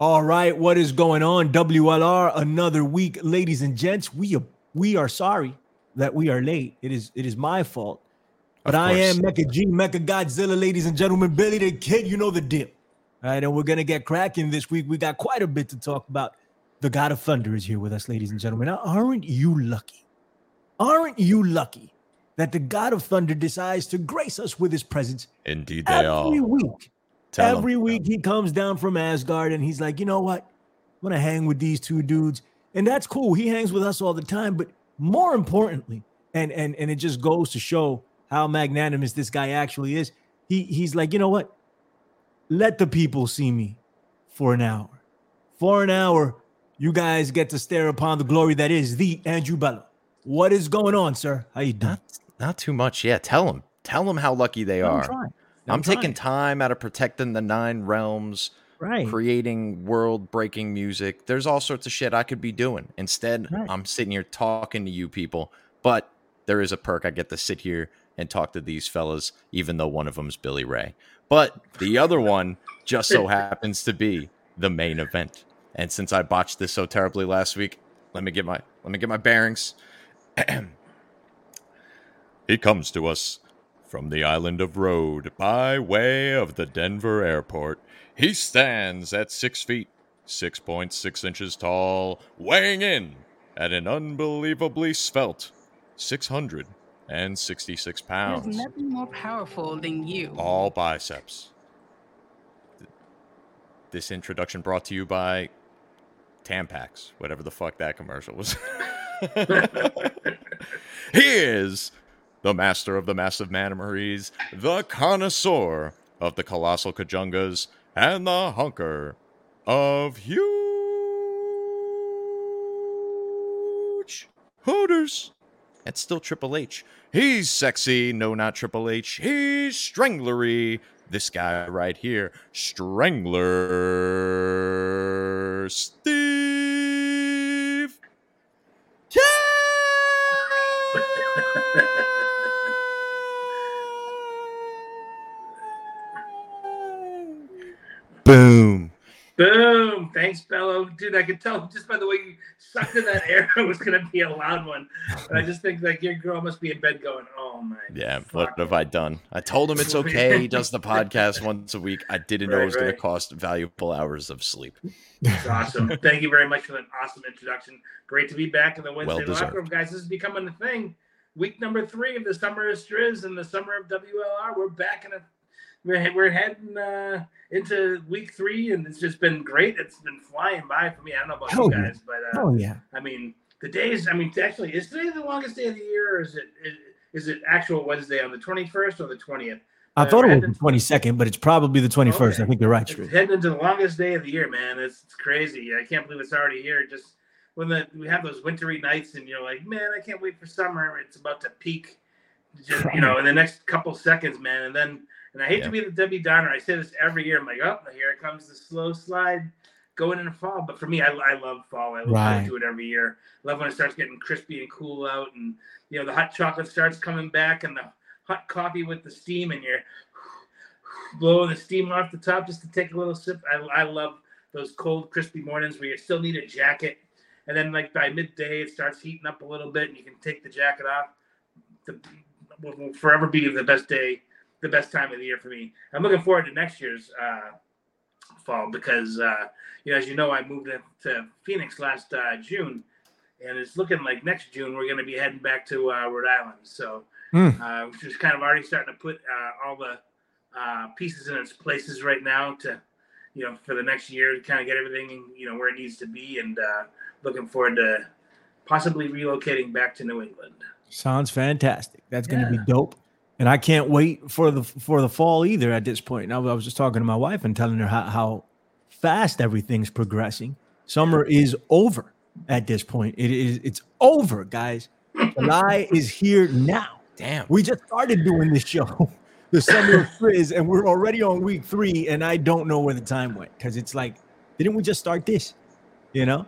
All right, what is going on? WLR, another week, ladies and gents. We are, we are sorry that we are late. It is it is my fault. But I am Mecha G, Mecha Godzilla, ladies and gentlemen. Billy the Kid, you know the deal. All right, and we're gonna get cracking this week. We got quite a bit to talk about. The God of Thunder is here with us, ladies and gentlemen. Now, aren't you lucky? Aren't you lucky that the God of Thunder decides to grace us with his presence? Indeed, they every are. Every week. Tell every him. week he comes down from Asgard and he's like, you know what? I'm gonna hang with these two dudes, and that's cool. He hangs with us all the time, but more importantly, and and and it just goes to show how magnanimous this guy actually is. He he's like, you know what? Let the people see me for an hour. For an hour, you guys get to stare upon the glory that is the Andrew Bello. What is going on, sir? How you doing? Not, not too much. Yeah, tell them. Tell them how lucky they I'm are. trying. I'm, trying. taking time out of protecting the nine realms, right. creating world breaking music. There's all sorts of shit I could be doing. Instead, Right. I'm sitting here talking to you people. But there is a perk. I get to sit here and talk to these fellas, even though one of them's Billy Ray. But the other one just so happens to be the main event. And since I botched this so terribly last week, let me get my let me get my bearings. he comes to us from the island of Rhode by way of the Denver airport. He stands at six feet, 6.6 inches tall, weighing in at an unbelievably svelte 666 pounds. There's pounds. nothing more powerful than you. All biceps. This introduction brought to you by Tampax, whatever the fuck that commercial was. he is the master of the massive memories, the connoisseur of the colossal kajungas, and the hunker of huge hooters. It's still Triple H. He's sexy, no, not Triple H. He's stranglery. This guy right here, Strangler Steve. Boom. Boom! Thanks, Bello. Dude, I could tell just by the way you sucked in that air it was gonna be a loud one. But I just think like your girl must be in bed going, "Oh my." Yeah, what have I done? I told him it's okay. He does the podcast once a week. I didn't know it Right, was going to cost valuable hours of sleep. It's awesome. Thank you very much for that awesome introduction. Great to be back in the Wednesday Well deserved. locker room, guys. This is becoming a thing. Week number three of the summer of Striz and the summer of WLR. We're back in a. We're, we're heading uh, into week three, and it's just been great. It's been flying by for me. I don't know about you guys, but uh, Oh yeah. I mean, the days. I mean, actually, is today the longest day of the year, or is it is, is it actual Wednesday on the twenty first or the twentieth? I thought it was the 22nd, but it's probably the 21st. Okay. I think you're right, It's heading into the longest day of the year, man. It's, it's crazy. I can't believe it's already here. Just when the we have those wintry nights, and you're like, man, I can't wait for summer. It's about to peak, just you know, in the next couple seconds, man. And then, and I hate Yeah. to be the Debbie Downer. I say this every year. I'm like, oh, here comes the slow slide going into fall. But for me, I, I love fall. I, I Right. do it every year. love when it starts getting crispy and cool out, and you know, the hot chocolate starts coming back, and the hot coffee with the steam, and you're blowing the steam off the top just to take a little sip. I, I love those cold, crispy mornings where you still need a jacket. And then, like by midday, it starts heating up a little bit, and you can take the jacket off. The will forever be the best day, the best time of the year for me. I'm looking forward to next year's uh, fall because, uh, you know, as you know, I moved to Phoenix last uh, June, and it's looking like next June we're going to be heading back to uh, Rhode Island. So, Hmm. uh, we're just kind of already starting to put uh, all the uh, pieces in its places right now to, you know, for the next year to kind of get everything, you know, where it needs to be, and uh, looking forward to possibly relocating back to New England. Sounds fantastic. That's going to be dope. And I can't wait for the for the fall either at this point. Now I was just talking to my wife and telling her how, how fast everything's progressing. Summer is over at this point. It is it's over, guys. July is here now. Damn. We just started doing this show, the summer of Striz, and we're already on week three, and I don't know where the time went because it's like, didn't we just start this? You know?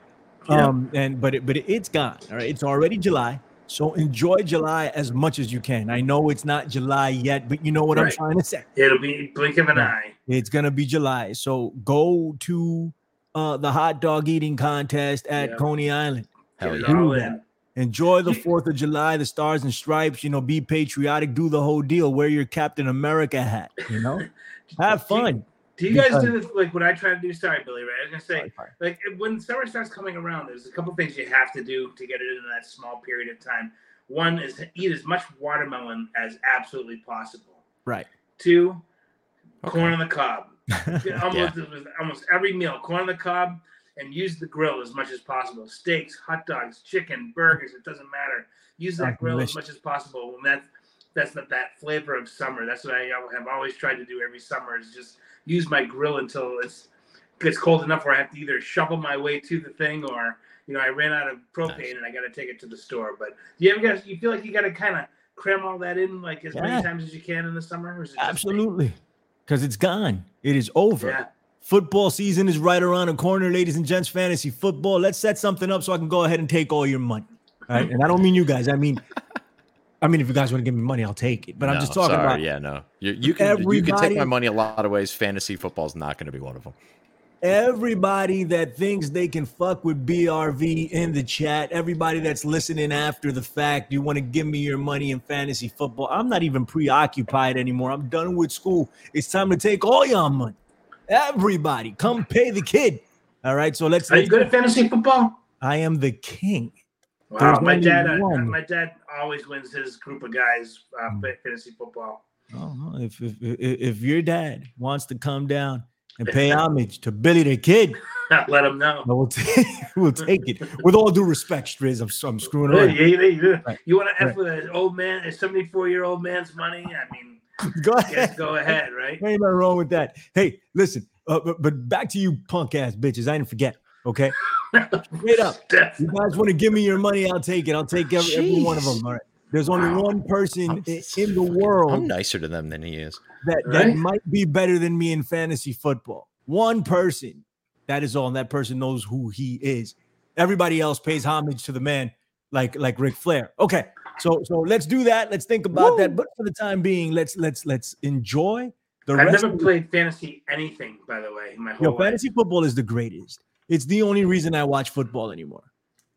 Yeah. Um, and but it, but it's gone. All right, it's already July. So enjoy July as much as you can. I know it's not July yet, but you know what I'm trying to say. It'll be blink of an Yeah. eye. It's gonna be July. So go to uh, the hot dog eating contest at Yeah. Coney Island. Hell yeah. Do in. Enjoy the Fourth of July, the Stars and Stripes. You know, be patriotic, do the whole deal. Wear your Captain America hat. You know, have fun. Do you guys do this like what I try to do? Sorry, Billy Ray. I was gonna say Sorry, sorry. like when summer starts coming around, there's a couple things you have to do to get it in that small period of time. One is to eat as much watermelon as absolutely possible. Right. Two, Okay. corn on the cob. almost with almost every meal, corn on the cob, and use the grill as much as possible. Steaks, hot dogs, chicken, burgers. It doesn't matter. Use that grill delicious. as much as possible. And that's that's the, that flavor of summer. That's what I have always tried to do every summer. Is just use my grill until it's gets cold enough where I have to either shovel my way to the thing or you know I ran out of propane Nice. and I got to take it to the store. But do you ever guys you feel like you got to kind of cram all that in like as Yeah. many times as you can in the summer? Or is it? Absolutely. Because it's gone. It is over. Yeah. Football season is right around the corner, ladies and gents. Fantasy football. Let's set something up so I can go ahead and take all your money. All right. And I don't mean you guys. I mean, I mean, if you guys want to give me money, I'll take it. But I'm just talking sorry, about yeah, no. You, you can you can take my money a lot of ways. Fantasy football is not going to be one of them. everybody that thinks they can fuck with BRV in the chat. Everybody that's listening after the fact. You want to give me your money in fantasy football? I'm not even preoccupied anymore. I'm done with school. It's time to take all your money. Everybody, come pay the kid. All right. So let's. Are you good at fantasy football? I am the king. Wow, my dad, uh, my dad always wins his group of guys uh, Mm. fantasy football. Oh, if, if if your dad wants to come down and pay homage to Billy the Kid, Let him know. Will take we'll take it. With all due respect, Striz, I'm I'm screwing around. hey, hey, you, Right. you want to f Right. with an old man, a seventy-four-year-old man's money? I mean, Go ahead. go ahead, right? Ain't nothing wrong with that. Hey, listen, uh, but, but back to you punk ass bitches. I didn't forget. Okay, straight up. You guys want to give me your money? I'll take it. I'll take every, every one of them. All right. There's only Wow. one person I'm- in the world. I'm nicer to them than he is. that, that might be better than me in fantasy football. One person. That is all. And that person knows who he is. Everybody else pays homage to the man like like Ric Flair. Okay. So so let's do that. Let's think about that. But for the time being, let's let's let's enjoy the I've never played fantasy anything, by the way, in my whole Yo, life. fantasy football is the greatest. It's the only reason I watch football anymore.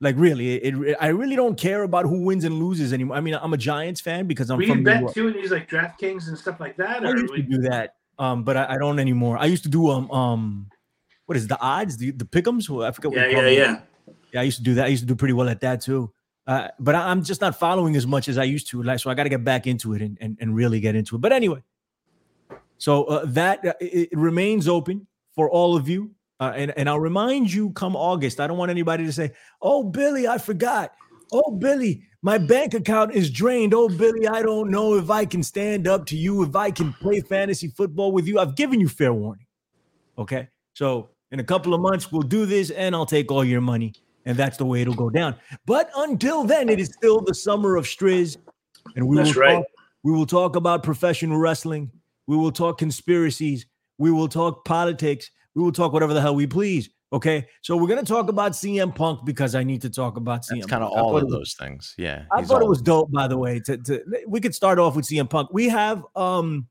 Like really, it, it- I really don't care about who wins and loses anymore. I mean, I'm a Giants fan because I'm We from New bet York. too and use like DraftKings and stuff like that. I Or used to do that, um, but I, I don't anymore. I used to do um um, what is it, the odds, the the pickums? Well, I forget. What yeah, yeah, yeah. Yeah, I used to do that. I used to do pretty well at that too. Uh, but I, I'm just not following as much as I used to. Like, so I got to get back into it and, and, and really get into it. But anyway, so uh, that uh, it remains open for all of you. Uh, and, and I'll remind you come August. I don't want anybody to say, oh, Billy, I forgot. Oh, Billy, my bank account is drained. Oh, Billy, I don't know if I can stand up to you, if I can play fantasy football with you. I've given you fair warning. Okay. So in a couple of months, we'll do this and I'll take all your money. And that's the way it'll go down. But until then, it is still the summer of Striz. And we That's will right. talk, we will talk about professional wrestling. We will talk conspiracies. We will talk politics. We will talk whatever the hell we please. Okay. So we're gonna talk about CM Punk because I need to talk about CM That's kind of all of was- those things. Yeah. I he's thought it was dope, by the way. To, to we could start off with CM Punk. We have um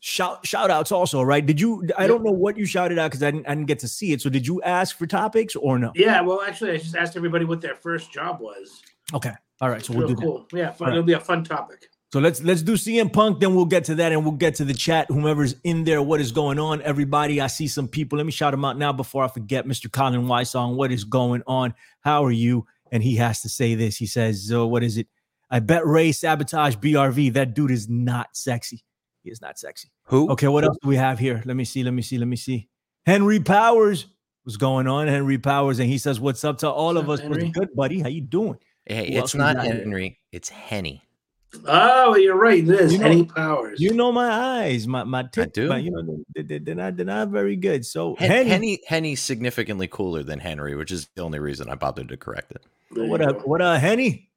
shout shout outs also, right? Did you I don't know what you shouted out because I didn't I didn't get to see it. So did you ask for topics or no? Yeah, well, actually, I just asked everybody what their first job was. Okay. All right. So Real we'll do that. cool. Yeah, fun. All right. it'll be a fun topic. So let's let's do CM Punk, then we'll get to that, and we'll get to the chat. Whomever's in there, what is going on? Everybody, I see some people. Let me shout them out now before I forget. Mr. Colin Wysong, what is going on? How are you? And he has to say this. He says, "So what is it? I bet Ray sabotage BRV. That dude is not sexy. He is not sexy. Who? Okay, what else do we have here? Let me see. Let me see. Let me see. Henry Powers. What's going on, Henry Powers? And he says, "What's up to all of us? What's What's good, buddy? How you doing? Hey, Who it's not got here? Henry. It's Henny. Oh, you're right. It is You know- Eddie Powers. You know my eyes, my my tip, do. my- you know they, they, they're not they're not very good. So Hen- Henny, Henny Henny's significantly cooler than Henry, which is the only reason I bothered to correct it. There what up? go. What up, Henny?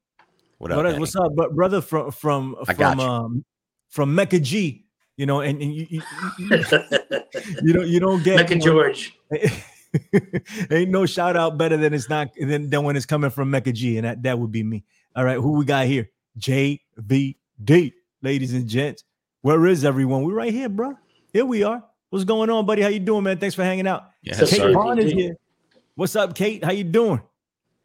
What up? What up? Henny? What's up, bro- brother? From from I got from you. um from Mecha G. You know, and, and you, you, you, you don't you don't get Mecca George. ain't no shout out better than it's not than, than when it's coming from Mecha G, and that, that would be me. All right, who we got here? JVD, ladies and gents. Where is everyone? We're right here, bro. Here we are. What's going on, buddy? How you doing, man? Thanks for hanging out. Yeah, Kate sorry. Vaughn is here. What's up, Kate? How you doing?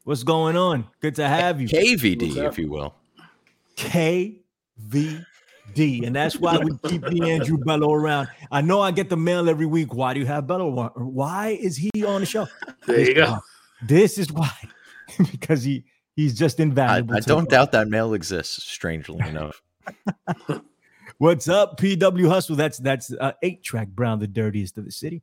What's going on? Good to have you. KVD, if you will. KVD. And that's why we keep the Andrew Bello around. I know I get the mail every week. Why do you have Bello? Why is he on the show? There you go. This is why. because he he's just I, invaluable. I to don't doubt that mail exists, strangely enough. What's up, PW Hustle? That's that's uh, eight track Brown, the dirtiest of the city.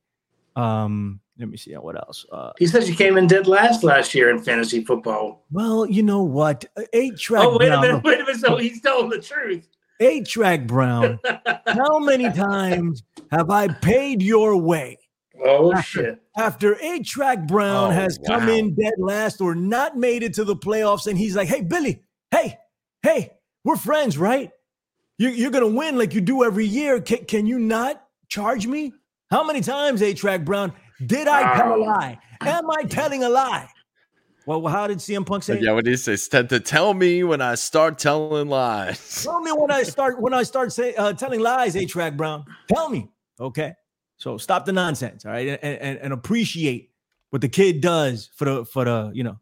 Um, let me see what else. Uh, He says you came in dead last last year in fantasy football. well, you know what? Eight track Oh, wait a minute, wait a minute. So he's telling the truth. Eight track Brown. How many times have I paid your way? Oh shit. after A Track Brown Oh, has come in dead last or not made it to the playoffs, and he's like, "Hey, Billy, hey, hey, we're friends, right? You, you're gonna win like you do every year. Can, can you not charge me? How many times, A Track Brown, did I tell a lie? Am I telling a lie? Well, how did CM Punk say? Yeah, what did he tend to tell me when I start telling lies. Tell me when I start when I start say, uh, telling lies, A Track Brown. Tell me, okay? So stop the nonsense, all right, and, and, and appreciate what the kid does for the for the you know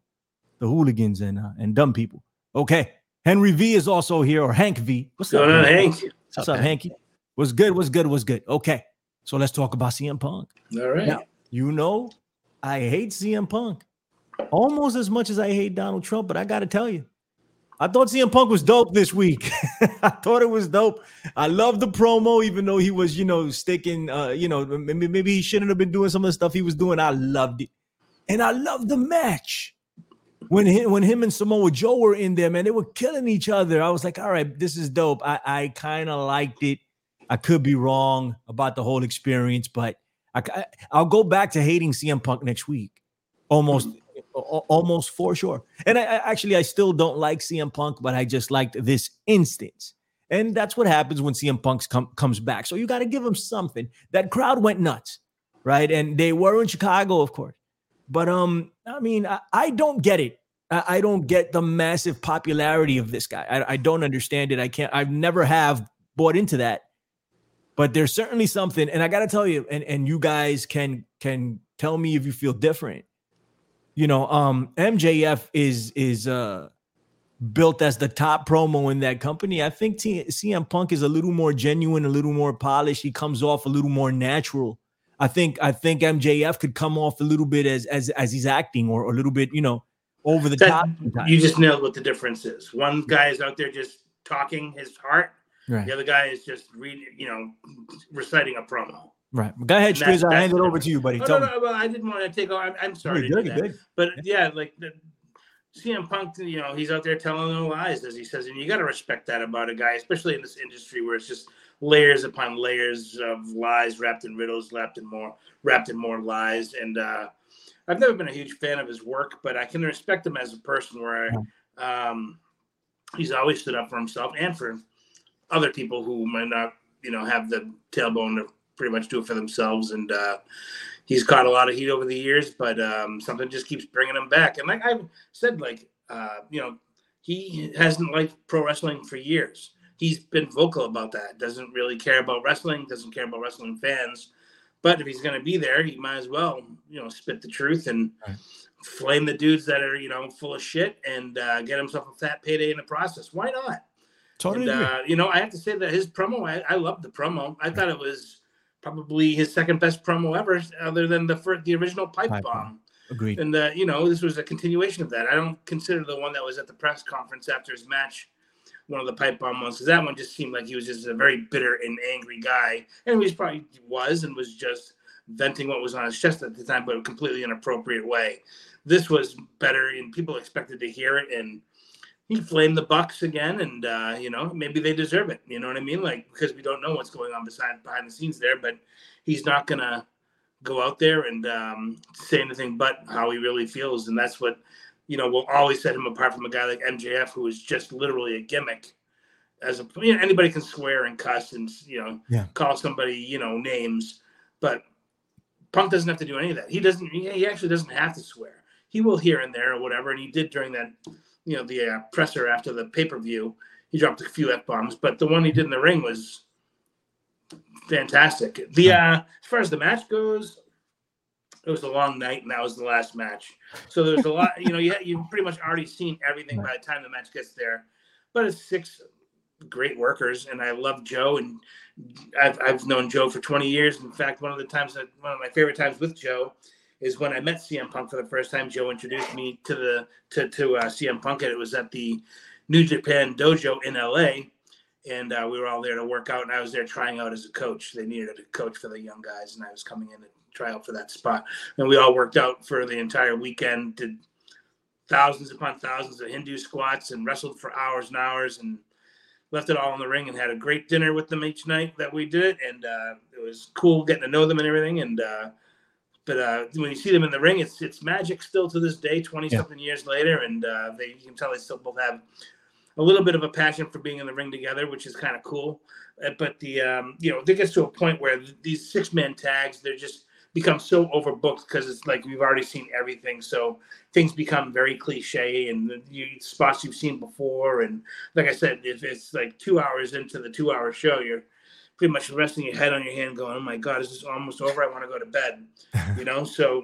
the hooligans and uh, and dumb people. Okay, Henry V is also here, or Hank V. What's up, Hank? What's up, Hanky? What's good? What's good? What's good? Okay, so let's talk about CM Punk. All right. Yeah. You know, I hate CM Punk almost as much as I hate Donald Trump, but I got to tell you, I thought CM Punk was dope this week. I thought it was dope. I love the promo, even though he was, you know, sticking, uh, you know, maybe, maybe he shouldn't have been doing some of the stuff he was doing. I loved it. And I loved the match. When him, when him and Samoa Joe were in there, man, they were killing each other. I was like, all right, this is dope. I, I kind of liked it. I could be wrong about the whole experience, but I, I, I'll go back to hating CM Punk next week, almost, almost for sure. And I, I actually I still don't like CM Punk, but I just liked this instance. And that's what happens when CM Punk come, comes back. So you got to give him something. That crowd went nuts, right? And they were in Chicago, of course. But um, I mean, I, I don't get it. I, I don't get the massive popularity of this guy. I, I don't understand it. I can't. I've never have bought into that. But there's certainly something, and I got to tell you, and and you guys can can tell me if you feel different. You know, um, MJF is is uh built as the top promo in that company. I think T- CM Punk is a little more genuine, a little more polished. He comes off a little more natural. I think I think MJF could come off a little bit as as as he's acting or, a little bit, you know, over the That- top. sometimes. You just nailed what the difference is. One guy is out there just talking his heart. right, The other guy is just reading, you know, reciting a promo. Right. Go ahead, Striz. I that's hand it over to you, buddy. Oh, Tell no, me. no, well, I didn't want to take over. I'm, I'm sorry. You're to good, do you're that. good. But yeah, like the CM Punk, you know, he's out there telling no lies, as he says, and you got to respect that about a guy, especially in this industry where it's just layers upon layers of lies wrapped in riddles, wrapped in more, wrapped in more lies. And uh, I've never been a huge fan of his work, but I can respect him as a person. Where um, he's always stood up for himself and for other people who might not, you know, have the tailbone to pretty much do it for themselves. And uh, he's caught a lot of heat over the years, but um, something just keeps bringing him back. And like I've said, like uh, you know, he hasn't liked pro wrestling for years. He's been vocal about that. Doesn't really care about wrestling. Doesn't care about wrestling fans. But if he's going to be there, he might as well, you know, spit the truth and Right. flame the dudes that are, you know, full of shit and uh, get himself a fat payday in the process. Why not? Totally And, uh, you know, I have to say that his promo, I, I loved the promo. I thought it was probably his second best promo ever, other than the first, the original pipe, Pipe bomb. bomb. Agreed. And uh, you know, this was a continuation of that. I don't consider the one that was at the press conference after his match one of the pipe bomb ones because that one just seemed like he was just a very bitter and angry guy, and he probably was and was just venting what was on his chest at the time, but a completely inappropriate way. This was better, and people expected to hear it, and he flamed the Bucks again, and uh, you know maybe they deserve it. You know what I mean? Like because we don't know what's going on beside behind the scenes there, but he's not gonna go out there and um, say anything but how he really feels, and that's what you know will always set him apart from a guy like MJF, who is just literally a gimmick. As a you know, anybody can swear and cuss and you know Yeah. call somebody you know names, but Punk doesn't have to do any of that. He doesn't. He he actually doesn't have to swear. He will here and there or whatever, and he did during that you know the uh, presser after the pay per view. He dropped a few f bombs, but the one he did in the ring was fantastic. The uh, as far as the match goes, it was a long night, and that was the last match. So there's a lot, you know, you you've pretty much already seen everything by the time the match gets there. But it's six great workers, and I love Joe, and I've I've known Joe for 20 years. In fact, one of the times that one of my favorite times with Joe is when I met CM Punk for the first time. Joe introduced me to the to to uh, CM Punk, and it was at the New Japan Dojo in LA, and uh, we were all there to work out. And I was there trying out as a coach. They needed a coach for the young guys, and I was coming in to try out for that spot. And we all worked out for the entire weekend. Did thousands upon thousands of Hindu squats and wrestled for hours and hours and left it all in the ring and had a great dinner with them each night that we did. And uh, it was cool getting to know them and everything. And uh, but uh, when you see them in the ring, it's it's magic still to this day, twenty something years later, and uh, they you can tell they still both have a little bit of a passion for being in the ring together, which is kind of cool. Uh, but the um, you know, it gets to a point where these six man tags, they're just become so overbooked because it's like we've already seen everything. So things become very cliche and the spots you've seen before. And like I said, if it's like two hours into the two hour show, you're pretty much resting your head on your hand, going, "Oh my God, is this almost over? I want to go to bed." you know, so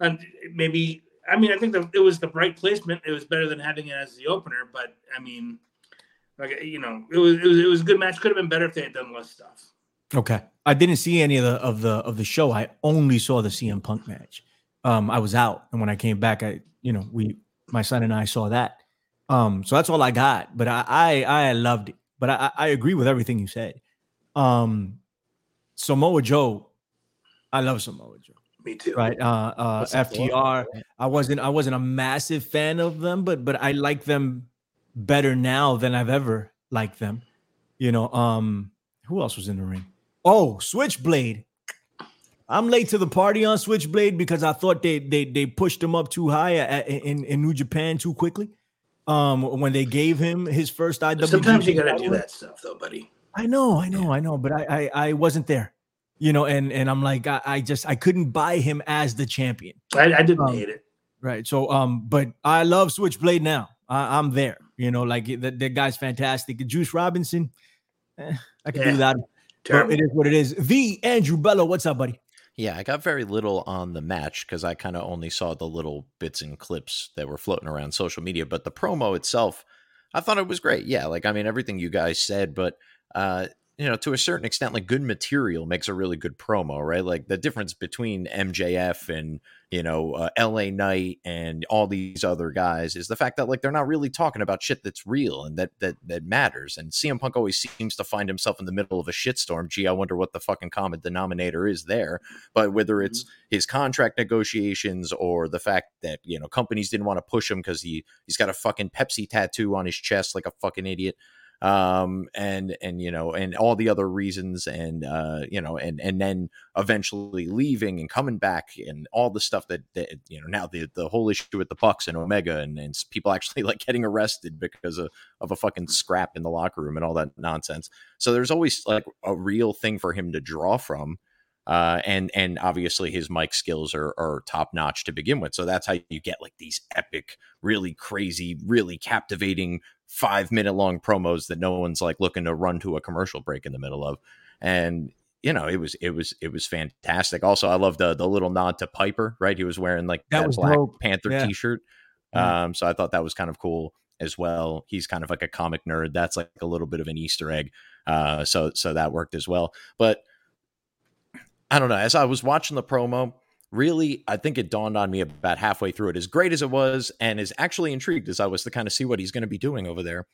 and maybe I mean I think the, it was the right placement. It was better than having it as the opener, but I mean, like you know, it was it was, it was a good match. Could have been better if they had done less stuff. Okay. I didn't see any of the of the of the show. I only saw the CM Punk match. Um, I was out, and when I came back, I you know we my son and I saw that. Um, so that's all I got. But I I, I loved it. But I, I agree with everything you said. Um, Samoa Joe, I love Samoa Joe. Me too. Right. Uh, uh, FTR. I wasn't I wasn't a massive fan of them, but but I like them better now than I've ever liked them. You know. Um, who else was in the ring? Oh, Switchblade. I'm late to the party on Switchblade because I thought they they they pushed him up too high at, in in New Japan too quickly. Um, when they gave him his first IWGP. Sometimes you gotta do that stuff, though, buddy. I know, I know, I know, but I I, I wasn't there, you know, and and I'm like I, I just I couldn't buy him as the champion. I, I didn't um, hate it. Right. So um, but I love Switchblade now. I, am there. You know, like the, the guy's fantastic. Juice Robinson, eh, I can yeah. do that. Terrible. it is what it is. The Andrew Bello, what's up, buddy? Yeah, I got very little on the match because I kind of only saw the little bits and clips that were floating around social media. But the promo itself, I thought it was great. Yeah, like I mean everything you guys said, but uh, you know, to a certain extent, like good material makes a really good promo, right? Like the difference between MJF and you know uh, LA Knight and all these other guys is the fact that like they're not really talking about shit that's real and that that that matters. And CM Punk always seems to find himself in the middle of a shitstorm. Gee, I wonder what the fucking common denominator is there. But whether it's mm-hmm. his contract negotiations or the fact that you know companies didn't want to push him because he he's got a fucking Pepsi tattoo on his chest like a fucking idiot um, and and you know, and all the other reasons, and uh, you know, and and then eventually leaving and coming back, and all the stuff that, that you know now the the whole issue with the Bucks and Omega, and, and people actually like getting arrested because of of a fucking scrap in the locker room and all that nonsense. So there's always like a real thing for him to draw from. Uh, and and obviously his mic skills are, are top notch to begin with. So that's how you get like these epic, really crazy, really captivating five minute long promos that no one's like looking to run to a commercial break in the middle of. And you know, it was it was it was fantastic. Also, I love the the little nod to Piper, right? He was wearing like that, that Black dope. Panther yeah. t-shirt. Yeah. Um, so I thought that was kind of cool as well. He's kind of like a comic nerd. That's like a little bit of an Easter egg. Uh, so so that worked as well. But I don't know. As I was watching the promo, really, I think it dawned on me about halfway through it, as great as it was, and as actually intrigued as I was to kind of see what he's going to be doing over there.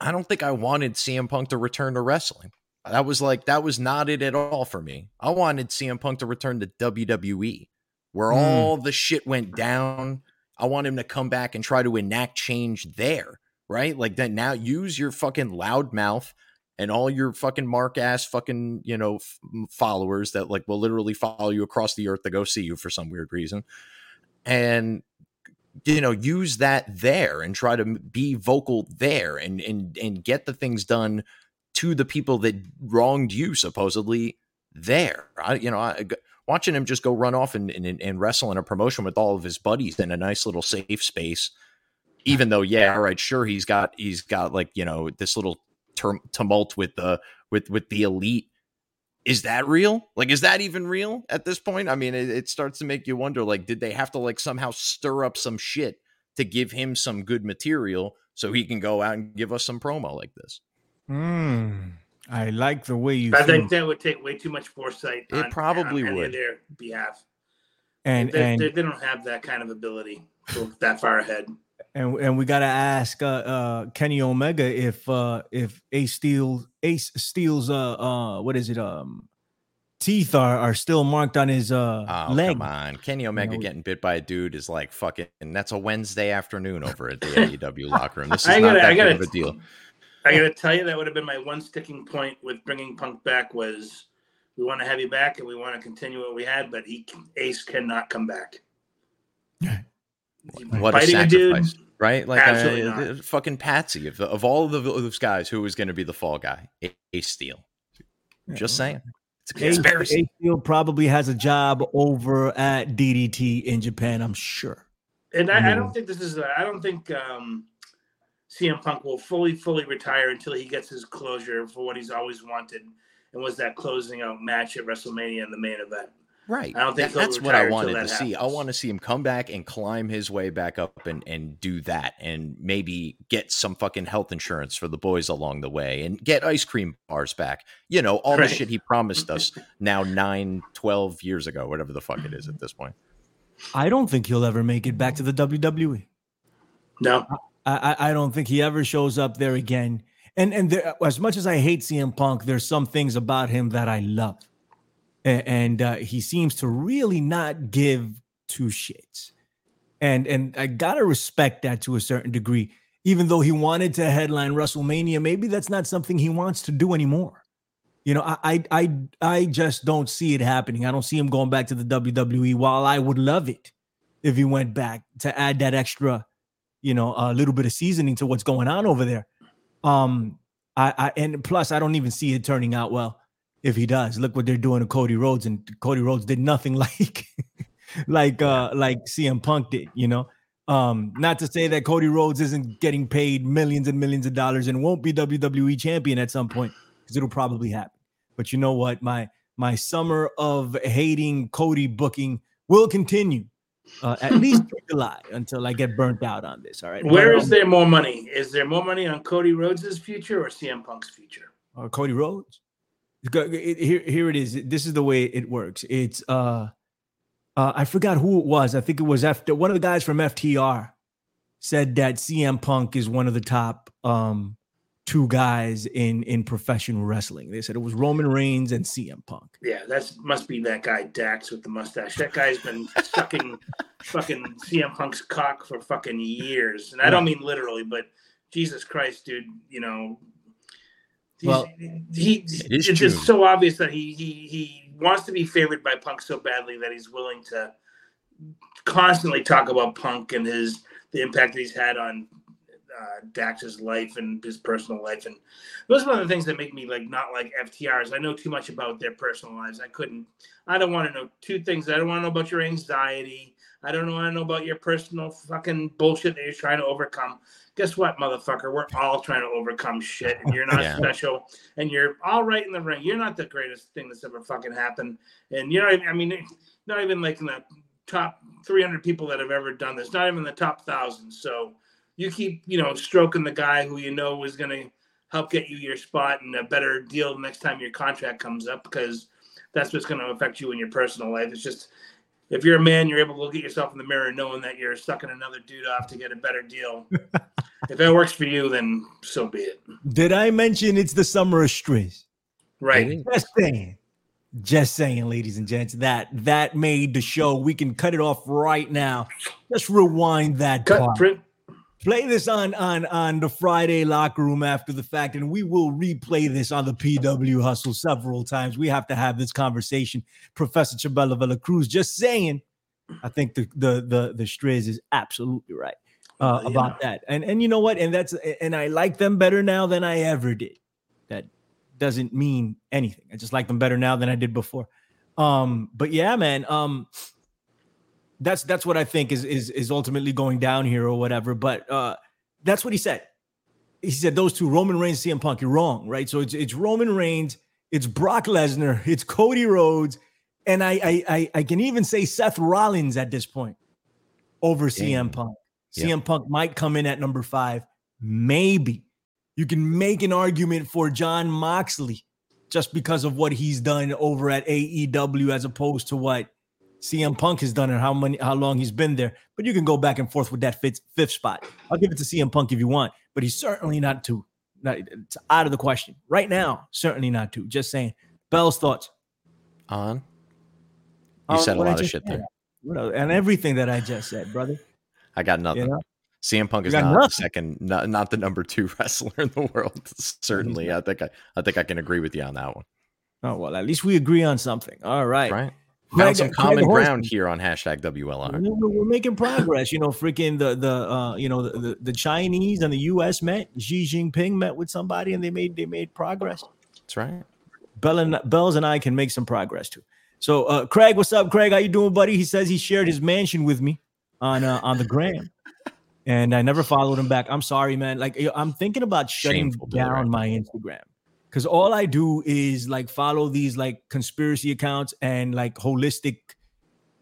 I don't think I wanted CM Punk to return to wrestling. That was like that was not it at all for me. I wanted CM Punk to return to WWE, where mm. all the shit went down. I want him to come back and try to enact change there, right? Like that. Now use your fucking loud mouth and all your fucking mark ass fucking you know f- followers that like will literally follow you across the earth to go see you for some weird reason and you know use that there and try to be vocal there and and and get the things done to the people that wronged you supposedly there. I you know I, watching him just go run off and, and, and wrestle in a promotion with all of his buddies in a nice little safe space even though yeah all right sure he's got he's got like you know this little tumult with the with with the elite. Is that real? Like, is that even real at this point? I mean, it, it starts to make you wonder. Like, did they have to like somehow stir up some shit to give him some good material so he can go out and give us some promo like this? Hmm. I like the way you. I feel. think that would take way too much foresight. It on- probably on would. of their behalf. and they, and they, they don't have that kind of ability to look that far ahead. And and we gotta ask uh, uh Kenny Omega if uh if Ace Steel Ace Steel's uh uh what is it um teeth are are still marked on his uh Oh, leg. come on. Kenny Omega know, getting bit by a dude is like fucking, that's a Wednesday afternoon over at the AEW locker room. This is I not gotta, that I gotta, big of a deal. I gotta tell you, that would have been my one sticking point with bringing Punk back was we want to have you back and we want to continue what we had, but he Ace cannot come back. What a Fighting dude, sacrifice, right? Like, Absolutely uh, not. fucking Patsy of, of all of the, those guys, who was going to be the fall guy? A- Ace Steel. Just saying. It's a conspiracy. Ace Steel probably has a job over at DDT in Japan, I'm sure. And I, I Mm. don't think this is. I don't think um, CM Punk will fully, fully retire until he gets his closure for what he's always wanted, and was that closing out match at WrestleMania in the main event. Right. I don't think That- that's what I retire wanted to that see. I want to see him come back and climb his way back up and, and do that and maybe get some fucking health insurance for the boys along the way and get ice cream bars back. You know, all Right. the shit he promised us now nine, 12 years ago, whatever the fuck it is at this point. I don't think he'll ever make it back to the WWE. No, I, I I don't think he ever shows up there again. And and there, as much as I hate CM Punk, there's some things about him that I love, And uh, he seems to really not give two shits. And and I gotta respect that to a certain degree. Even though he wanted to headline WrestleMania, maybe that's not something he wants to do anymore. You know, I I I, I just don't see it happening. I don't see him going back to the WWE. While I would love it if he went back to add that extra you know a little bit of seasoning to what's going on over there um I, I and plus i don't even see it turning out well if he does look what they're doing to cody rhodes and cody rhodes did nothing like like uh like cm punk did you know um not to say that cody rhodes isn't getting paid millions and millions of dollars and won't be wwe champion at some point because it'll probably happen but you know what my my summer of hating cody booking will continue uh, at least July until I get burnt out on this. All right. Where is there more money? Is there more money on Cody Rhodes' future or CM Punk's future? uh, Cody Rhodes? It's got- it- Here, here it is. This is the way it works. It's uh, uh, I forgot who it was. I think it was after one of the guys from FTR said that CM Punk is one of the top um two guys in in professional wrestling. They said it was Roman Reigns and CM Punk. Yeah, that's must be that guy Dax with the mustache. That guy's been sucking fucking CM Punk's cock for fucking years, and I don't mean literally, but Jesus Christ, dude, you know. Well, he It is it's true. just so obvious that he he he wants to be favored by Punk so badly that he's willing to constantly talk about Punk and his the impact that he's had on uh, Dax's life and his personal life, and those are one of the things that make me like not like FTRs. I know too much about their personal lives. I couldn't. I don't want to know two things. I don't want to know about your anxiety. I don't want to know about your personal fucking bullshit that you're trying to overcome. Guess what, motherfucker? We're all trying to overcome shit, and you're not Yeah. special, and you're all right in the ring. You're not the greatest thing that's ever fucking happened, and you're not. I mean, not even like in the top 300 people that have ever done this. Not even the top thousand. So you keep, you know, stroking the guy who you know is going to help get you your spot and a better deal next time your contract comes up because that's what's going to affect you in your personal life. It's just if you're a man, you're able to look at yourself in the mirror knowing that you're sucking another dude off to get a better deal. if that works for you, then so be it. Did I mention it's the summer of stress? Right. Just saying. Just saying, ladies and gents, that that made the show. We can cut it off right now. Just rewind that Cut part. print. Play this on on on the Friday locker room after the fact, and we will replay this on the PW Hustle several times. We have to have this conversation. Professor Chabela Villa Cruz just saying. I think the the the the Striz is absolutely right uh, Yeah. about that. And and you know what? And that's and I like them better now than I ever did. That doesn't mean anything. I just like them better now than I did before. Um, but yeah, man. Um, that's that's what I think is is is ultimately going down here or whatever. But uh, that's what he said. he said those two, Roman Reigns, CM Punk. You're wrong, right? So it's it's Roman Reigns, it's Brock Lesnar, it's Cody Rhodes, and I I I, I can even say Seth Rollins at this point over CM Punk. Yeah. CM Punk might come in at number five, maybe. You can make an argument for Jon Moxley just because of what he's done over at AEW as opposed to what CM Punk has done and how many how long he's been there. But you can go back and forth with that fifth, fifth spot. I'll give it to CM Punk if you want, but he's certainly not two. Not, it's out of the question right now. Certainly not two. Just saying. Bell's thoughts On. You On said a lot of shit said. there. And everything that I just said, brother. I got nothing. You know? CM Punk is not the second, not, not the number two wrestler in the world. Certainly, mm-hmm. I think I, I think I can agree with you on that one. Oh well, at least we agree on something. All right. Right? Found some common ground here on hashtag WLR. We're, we're making progress. You know, freaking the the uh, you know the, the the Chinese and the U.S. met. Xi Jinping met with somebody, and they made they made progress. That's right. Bell and Bells and I can make some progress too. So, uh, Craig, what's up, Craig? How you doing, buddy? He says he shared his mansion with me on uh, on the gram, and I never followed him back. I'm sorry, man. Like I'm thinking about shutting Shameful down my Instagram because all I do is like follow these like conspiracy accounts and like holistic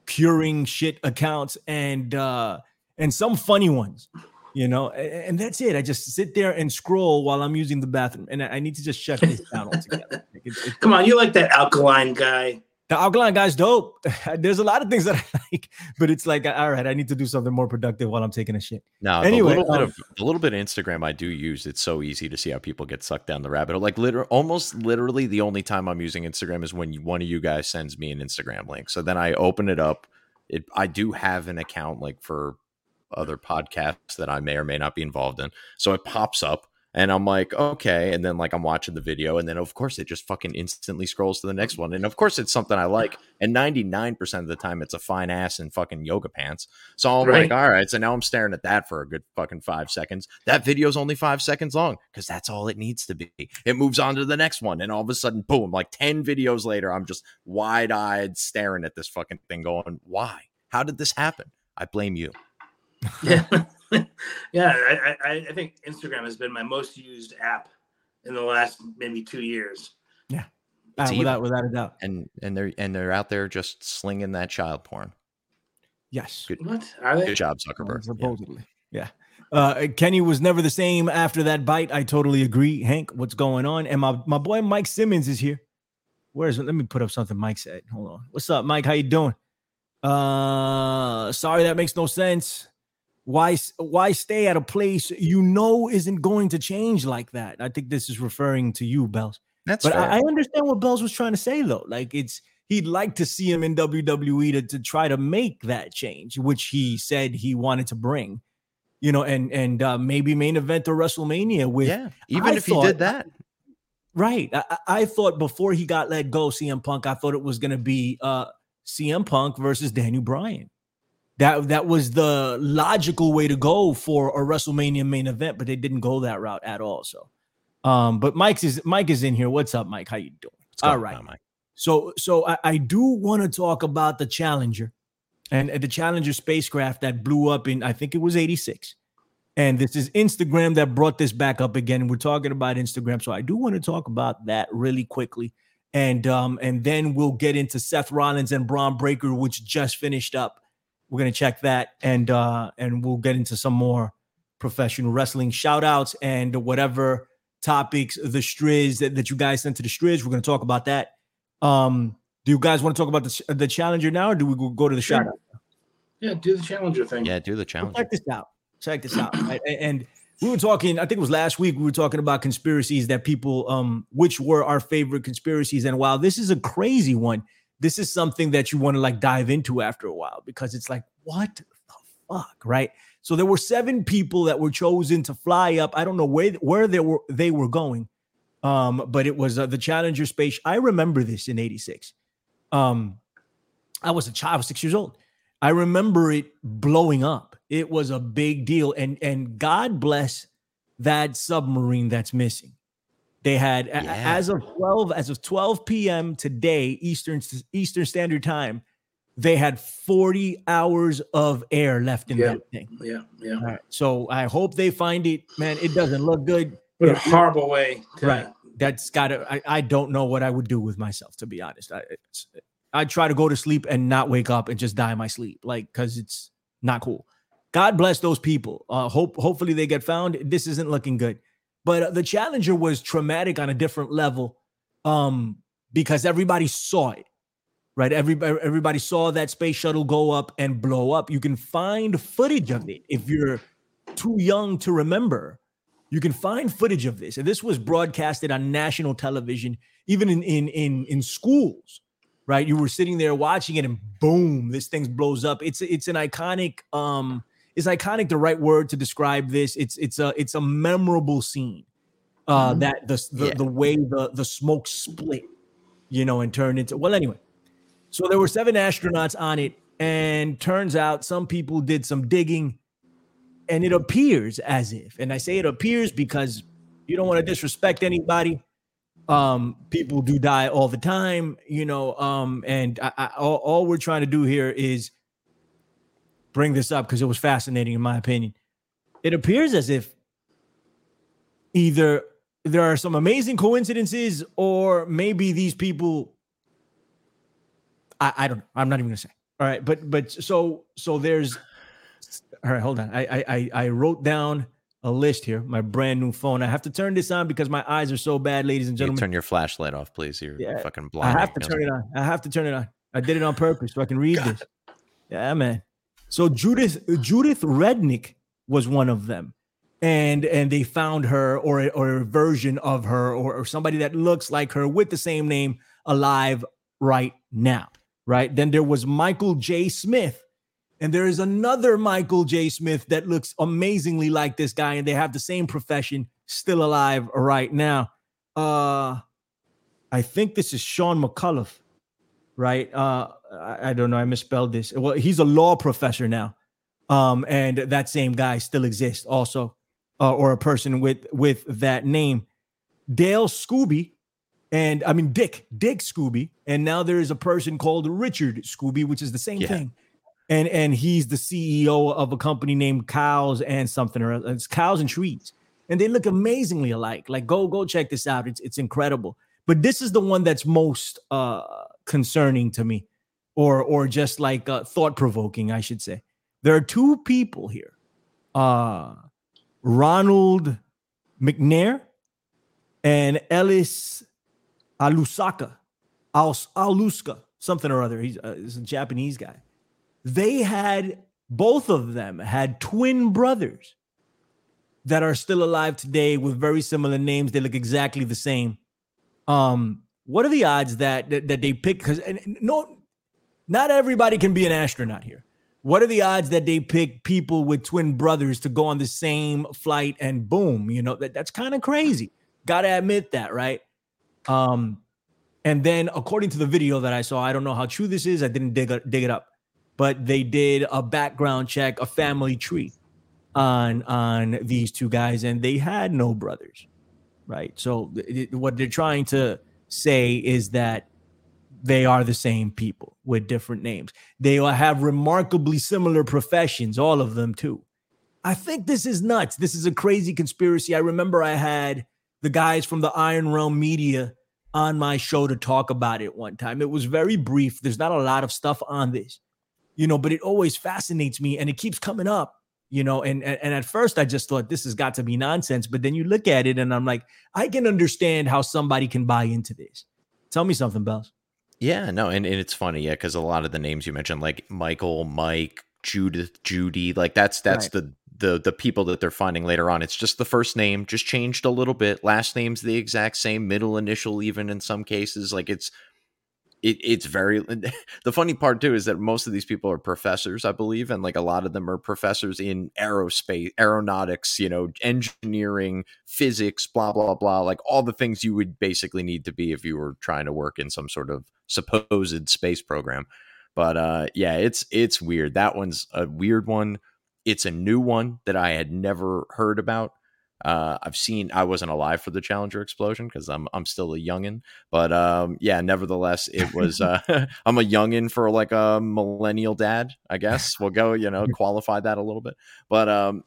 curing shit accounts and uh and some funny ones you know? A- and, that's it. I just sit there and scroll while i'm using the bathroom and i I need to just shut this down altogether. Like, it's- it's- Come on, you like that alkaline guy? The alkaline guy's dope there's a lot of things that i like but it's like all right i need to do something more productive while i'm taking a shit Now, Anyway, a little bit um, of the little bit of Instagram I do use, it's so easy to see how people get sucked down the rabbit hole. Like literally, almost literally, the only time I'm using Instagram is when you, one of you guys sends me an Instagram link. So then I open it up. It I do have an account like for other podcasts that I may or may not be involved in. So it pops up. And I'm like, okay. And then like I'm watching the video, and then of course it just fucking instantly scrolls to the next one. And of course it's something I like. And 99% of the time it's a fine ass in fucking yoga pants. So I'm Right. like, all right. So now I'm staring at that for a good fucking five seconds. That video's only five seconds long because that's all it needs to be. It moves on to the next one. And all of a sudden, boom, like 10 videos later, I'm just wide eyed staring at this fucking thing going, why? How did this happen? I blame you. Yeah, yeah. I, I, I think Instagram has been my most used app in the last maybe two years. uh, It's without without a doubt And and they're and they're out there just slinging that child porn. yes Good, What are they? good job, Uh, Zuckerberg. Yeah. supposedly yeah, Uh, Kenny was never the same after that bite. I totally agree. Hank, what's going on? And my, my boy Mike Simmons is here. Where's it? let me put up something Mike said. Hold on. What's up, Mike? How you doing? Uh sorry, that makes no sense. Why why stay at a place you know isn't going to change like that? I think this is referring to you, Bells. That's But. I, I understand what Bells was trying to say though. Like it's he'd like to see him in WWE to, to try to make that change, which he said he wanted to bring. You know, and and uh, maybe main event or WrestleMania with yeah, even I if he did that, Right. I, I- I thought before he got let go, CM Punk, I thought it was going to be uh, CM Punk versus Daniel Bryan. That that was the logical way to go for a WrestleMania main event, but they didn't go that route at all. So, um, but Mike is Mike is in here. What's up, Mike? How you doing? All right. on, Mike? So, so I, I do want to talk about the Challenger and, and the Challenger spacecraft that blew up in, I think it was 86. And this is Instagram that brought this back up again. We're talking about Instagram. So I do want to talk about that really quickly. And um, and then we'll get into Seth Rollins and Bron Breakker, which just finished up. We're gonna check that and uh and we'll get into some more professional wrestling shout outs and whatever topics the striz that, that you guys sent to the striz. We're gonna talk about that. Um, do you guys want to talk about the, the challenger now, or do we go, go to the Sure. shout out? Yeah, do the challenger thing. Yeah, do the Well, challenge. check this out. Check this out. right? And we were talking, I think it was last week, we were talking about conspiracies that people, um, which were our favorite conspiracies. And while this is a crazy one, this is something that you want to like dive into after a while because it's like, what the fuck, right? So there were seven people that were chosen to fly up. I don't know where where they were they were going, um, but it was uh, the Challenger space. I remember this in '86. Um, I was a child, I was six years old. I remember it blowing up. It was a big deal, and and God bless that submarine that's missing. They had a- Yeah. as of 12 as of 12 p.m. today Eastern Eastern Standard Time. they had 40 hours of air left in Yeah. that thing. Yeah, yeah. Right. So I hope they find it. Man, it doesn't look good. What a horrible way. To, Right. That's got to, I, I don't know what I would do with myself, to be honest. I, I'd try to go to sleep and not wake up and just die in my sleep, like, because it's not cool. God bless those people. Uh, hope, hopefully they get found. This isn't looking good. But uh, the Challenger was traumatic on a different level um, because everybody saw it, right? Everybody, everybody saw that space shuttle go up and blow up. You can find footage of it if you're too young to remember. You can find footage of this, and this was broadcasted on national television, even in in in in schools. Right, you were sitting there watching it, and boom, this thing blows up. It's it's an iconic. Um, is iconic the right word to describe this? It's it's a it's a memorable scene. Uh, Mhm. that the the, Yeah. the way the the smoke split, you know, and turned into well. Anyway, so there were seven astronauts on it, and turns out some people did some digging, and it appears as if, and I say it appears because you don't want to disrespect anybody. Um, people do die all the time, you know. Um, and I, I, all, all we're trying to do here is bring this up because it was fascinating, in my opinion. It appears as if either there are some amazing coincidences, or maybe these people. I, I don't. know. I'm not even gonna say. All right, but but so so there's. All right, hold on. I I I, I wrote down a list here. My brand new phone. I have to turn this on because my eyes are so bad, ladies and You gentlemen. turn your flashlight off, please. You're Yeah, fucking blind. I have to turn it on. I have to turn it on. I did it on purpose so I can read this. Yeah, man. So Judith Judith Resnik was one of them, and and they found her or or a version of her or, or somebody that looks like her with the same name alive right now. Right. Then there was Michael J. Smith. And there is another Michael J. Smith that looks amazingly like this guy, and they have the same profession, still alive right now. Uh I think this is Sean McCullough, right? Uh, I, I don't know. I misspelled this. Well, he's a law professor now, um, and that same guy still exists, also, uh, or a person with with that name, Dale Scobee, and I mean Dick Dick Scobee, and now there is a person called Richard Scobee, which is the same Yeah. thing. And and he's the CEO of a company named Cows and something or other. It's Cows and Trees, and they look amazingly alike. Like go go check this out. It's it's incredible but this is the one that's most uh concerning to me or or just like uh, thought provoking i should say. There are two people here. Uh ronald mcnair and ellis alusaka. Alus- aluska something or other. He's, uh, he's a japanese guy. They had both of them had twin brothers that are still alive today with very similar names. They look exactly the same. Um what are the odds that that, that they pick because no not everybody can be an astronaut here. What are the odds that they pick people with twin brothers to go on the same flight and boom you know that, that's kind of crazy. Gotta admit that right? Um and then according to the video that i saw i don't know how true this is i didn't dig, dig it up but they did a background check a family tree on on these two guys and they had no brothers right? So what they're trying to say is that they are the same people with different names. They have remarkably similar professions, all of them too. I think this is nuts. This is a crazy conspiracy. I remember I had the guys from the Iron Realm Media on my show to talk about it one time. It was very brief. There's not a lot of stuff on this, you know, but it always fascinates me and it keeps coming up, you know. And and, and at first I just thought this has got to be nonsense, but then you look at it and I'm like, I can understand how somebody can buy into this. Tell me something, Bells. Yeah, no, and, and it's funny, yeah, because a lot of the names you mentioned, like Michael, Mike, Judith, Judy, like that's that's Right. the the the people that they're finding later on. It's just the first name, just changed a little bit. Last name's the exact same, middle initial even in some cases. Like it's it, it's very the funny part too is that most of these people are professors, I believe, and like a lot of them are professors in aerospace, aeronautics, you know, engineering, physics, blah blah blah, like all the things you would basically need to be if you were trying to work in some sort of supposed space program. But uh yeah, it's it's weird. That one's a weird one. It's a new one that I had never heard about. Uh, I've seen. I wasn't alive for the Challenger explosion because I'm I'm still a youngin. But um, yeah, nevertheless, it was. Uh, I'm a youngin for like a millennial dad. I guess we'll go. You know, qualify that a little bit. But um,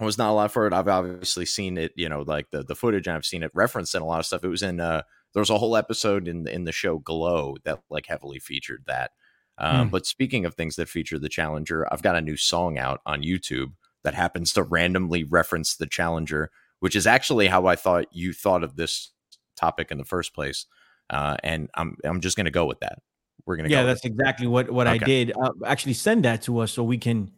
I was not alive for it. I've obviously seen it. You know, like the the footage, and I've seen it referenced in a lot of stuff. It was in. Uh, there was a whole episode in in the show Glow that like heavily featured that. Um, mm. But speaking of things that feature the Challenger, I've got a new song out on YouTube that happens to randomly reference the Challenger, which is actually how I thought you thought of this topic in the first place. Uh, and I'm I'm just going to go with that. We're going to yeah, that's exactly what what okay. I did. Uh, actually, send that to us so we can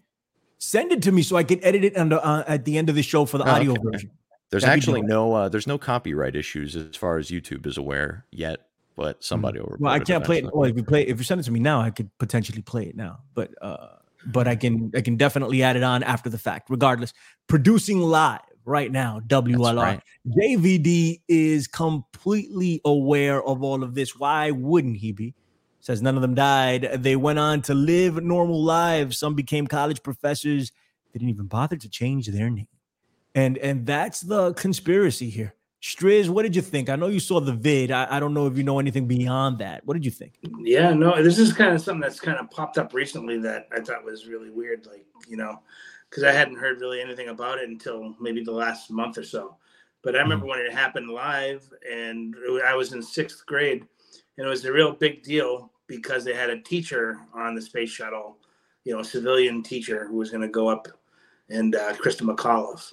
send it to me so I can edit it under, uh, at the end of the show for the oh, audio okay. version. There's That'd actually no uh, there's no copyright issues as far as YouTube is aware yet, but somebody mm-hmm. will. Well, I can't play it. Well, if you play, if you send it to me now, I could potentially play it now. But uh, but I can I can definitely add it on after the fact. Regardless, producing live right now, WLR. Right. JVD is completely aware of all of this. Why wouldn't he be? Says none of them died. They went on to live normal lives. Some became college professors. They didn't even bother to change their name. And and that's the conspiracy here. Striz, what did you think? I know you saw the vid. I, I, don't know if you know anything beyond that. What did you think? Yeah, no, this is kind of something that's kind of popped up recently that I thought was really weird. Like, you know, because I hadn't heard really anything about it until maybe the last month or so. But I remember mm-hmm. when it happened live, and I was in sixth grade, and it was a real big deal because they had a teacher on the space shuttle, you know, a civilian teacher who was going to go up, and uh, Christa McAuliffe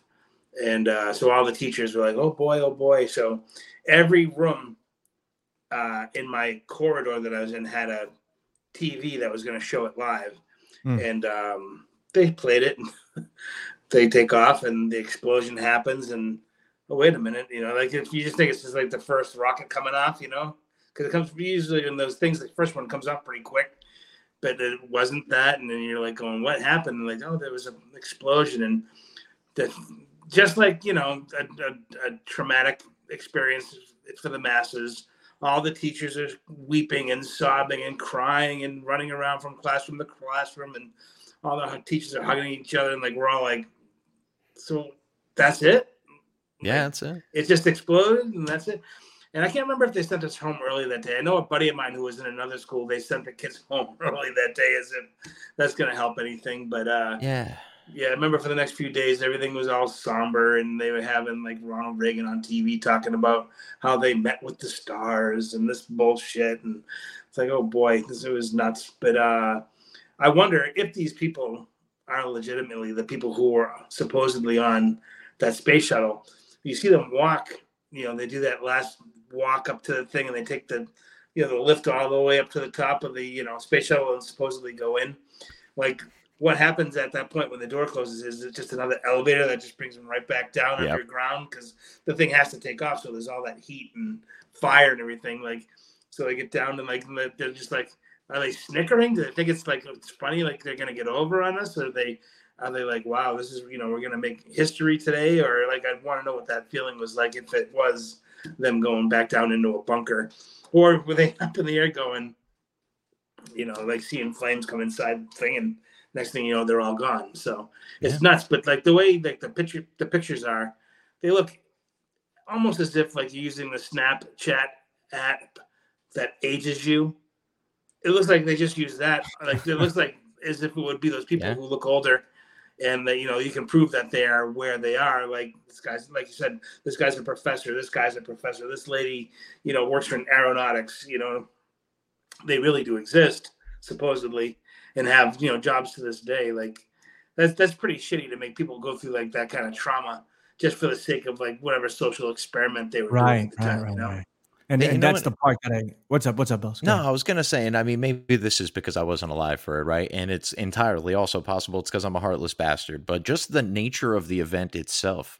and uh, so all the teachers were like, "Oh boy, oh boy!" So every room uh, in my corridor that I was in had a TV that was going to show it live, mm. and um, they played it. they take off, and the explosion happens, and oh wait a minute, you know, like if you just think it's just like the first rocket coming off, you know, because it comes usually in those things. The first one comes off pretty quick, but it wasn't that, and then you're like going, "What happened?" And like, oh, there was an explosion, and the just like you know a, a, a, traumatic experience for the masses all the teachers are weeping and sobbing and crying and running around from classroom to classroom and all the teachers are hugging each other and like we're all like so that's it? Yeah like, that's it. it just exploded and that's it. And i can't remember if they sent us home early that day. I know a buddy of mine who was in another school they sent the kids home early that day as if that's going to help anything but uh yeah yeah, I remember for the next few days, everything was all somber, and they were having like Ronald Reagan on TV talking about how they met with the stars and this bullshit, and it's like, oh boy, this was nuts. But uh, I wonder if these people are legitimately the people who were supposedly on that space shuttle. You see them walk, you know, they do that last walk up to the thing, and they take the, you know, the lift all the way up to the top of the, you know, space shuttle and supposedly go in. Like what happens at that point when the door closes is it just another elevator that just brings them right back down yep. underground because the thing has to take off. So there's all that heat and fire and everything. Like, so they get down to like they're just like, are they snickering? Do they think it's like it's funny, like they're gonna get over on us, or are they are they like, wow, this is you know we're gonna make history today, or like I want to know what that feeling was like if it was them going back down into a bunker, or were they up in the air going, you know, like seeing flames come inside thing and next thing you know they're all gone. So it's yeah. nuts but like the way like the picture the pictures are they look almost as if like you're using the snapchat app that ages you. It looks like they just use that like it looks like as if it would be those people yeah. who look older and that you know you can prove that they are where they are. Like this guy's like you said this guy's a professor this guy's a professor this lady you know works for aeronautics you know. They really do exist supposedly and have you know jobs to this day. Like that's that's pretty shitty to make people go through like that kind of trauma just for the sake of like whatever social experiment they were right, doing at the time. Right, right, you know? right. And, and, and that's the part that I. What's up? What's up, Bill? No, I was gonna say, and I mean, maybe this is because I wasn't alive for it, right? And it's entirely also possible it's because I'm a heartless bastard. But just the nature of the event itself,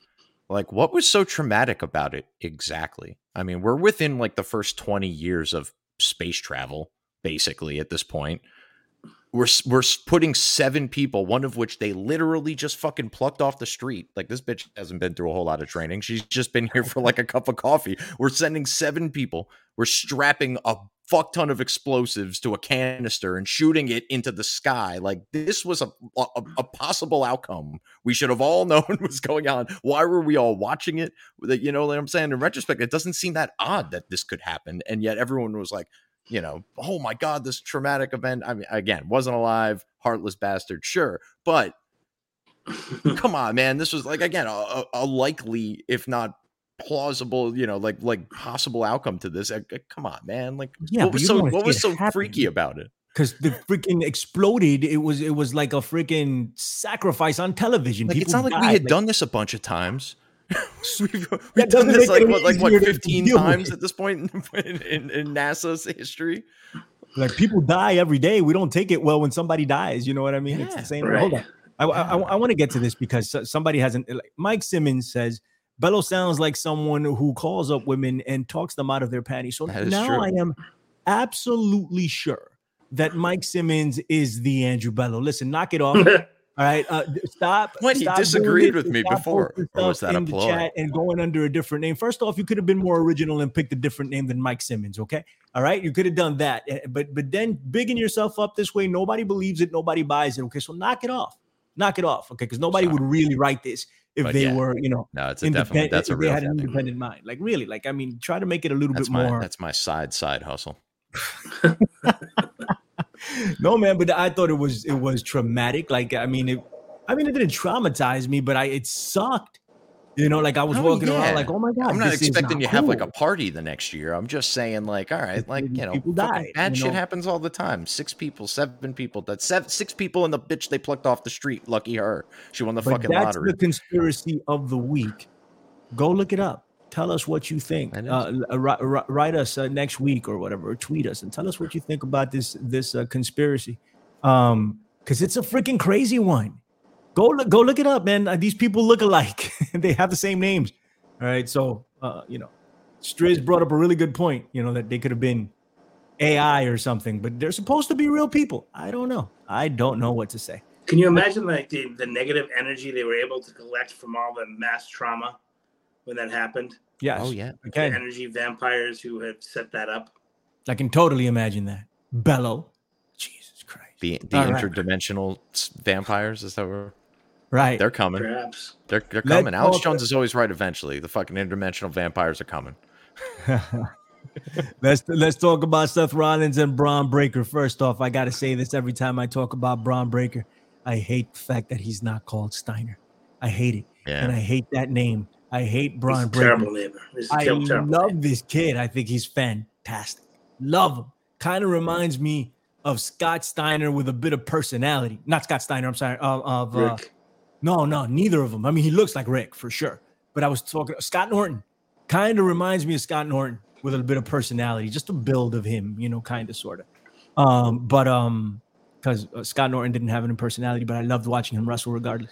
like, what was so traumatic about it exactly? I mean, we're within like the first 20 years of space travel, basically, at this point we're we're putting seven people, one of which they literally just fucking plucked off the street. Like this bitch hasn't been through a whole lot of training. She's just been here for like a cup of coffee. We're sending seven people. We're strapping a fuck ton of explosives to a canister and shooting it into the sky. Like this was a, a, a possible outcome. We should have all known was going on. Why were we all watching it? You know what I'm saying. In retrospect, it doesn't seem that odd that this could happen, and yet everyone was like, you know, oh my god, this traumatic event. I mean, again, wasn't alive, heartless bastard, sure, but come on, man, this was like again a, a likely, if not plausible, you know, like like possible outcome to this. Uh, come on, man. Like, yeah, what was so what was so freaky about it? Because the freaking exploded. It was it was like a freaking sacrifice on television. Like, it's not like died. we had like, done this a bunch of times. we've, we've done this like what, like what 15 times at this point in, in, in, NASA's history. Like people die every day. We don't take it well when somebody dies. You know what I mean? Yeah, it's the same. Right. Hold on. I, I, I want to get to this because somebody hasn't. Like Mike Simmons says Bello sounds like someone who calls up women and talks them out of their panties. So now true. I am absolutely sure that Mike Simmons is the Andrew Bello. Listen, knock it off. All right, uh, stop. What stop he disagreed with me before, or was that a the chat and going under a different name? First off, you could have been more original and picked a different name than Mike Simmons. Okay, all right, you could have done that, eh, but but then bigging yourself up this way, nobody believes it, nobody buys it. Okay, so knock it off, knock it off. Okay, because nobody Sorry. would really write this if but they yeah. were, you know, no, it's a definitely that's a real. They had an independent mind, like really, like I mean, try to make it a little that's bit my, more. That's my side side hustle. no man, but I thought it was it was traumatic. Like I mean, it, I mean, it didn't traumatize me, but I it sucked. You know, like I was oh, walking yeah. around like, oh my god. I'm not expecting not you cool. have like a party the next year. I'm just saying, like, all right, like you know, people die. Bad shit know? happens all the time. Six people, seven people. That's seven, six people in the bitch they plucked off the street. Lucky her. She won the but fucking that's lottery. the conspiracy of the week. Go look it up. Tell us what you think. Uh, write, write us uh, next week or whatever, or tweet us and tell us what you think about this this uh, conspiracy. Um, because it's a freaking crazy one. Go look, go look it up, man. Uh, these people look alike. they have the same names. All right. So, uh, you know, Striz brought up a really good point, you know, that they could have been AI or something, but they're supposed to be real people. I don't know. I don't know what to say. Can you imagine like the, the negative energy they were able to collect from all the mass trauma when that happened? Yes. Oh yeah. Okay. The energy vampires who have set that up. I can totally imagine that. Bello. Jesus Christ. The the all interdimensional right. vampires, is that where Right. They're coming. Perhaps. They're, they're coming. Alex Jones is always right eventually. The fucking interdimensional vampires are coming. let's let's talk about Seth Rollins and Bron Breakker. First off, I gotta say this every time I talk about Bron Breakker. I hate the fact that he's not called Steiner. I hate it. Yeah. And I hate that name. I hate. Terrible name. I terrible love name. this kid. I think he's fantastic. Love him. Kind of reminds me of Scott Steiner with a bit of personality. Not Scott Steiner, I'm sorry, of, of uh, no, no, neither of them. I mean, he looks like Rick for sure. But I was talking Scott Norton. Kind of reminds me of Scott Norton with a bit of personality, just a build of him, you know, kind of sort of. Um, but um, because uh, Scott Norton didn't have any personality, but I loved watching him wrestle regardless.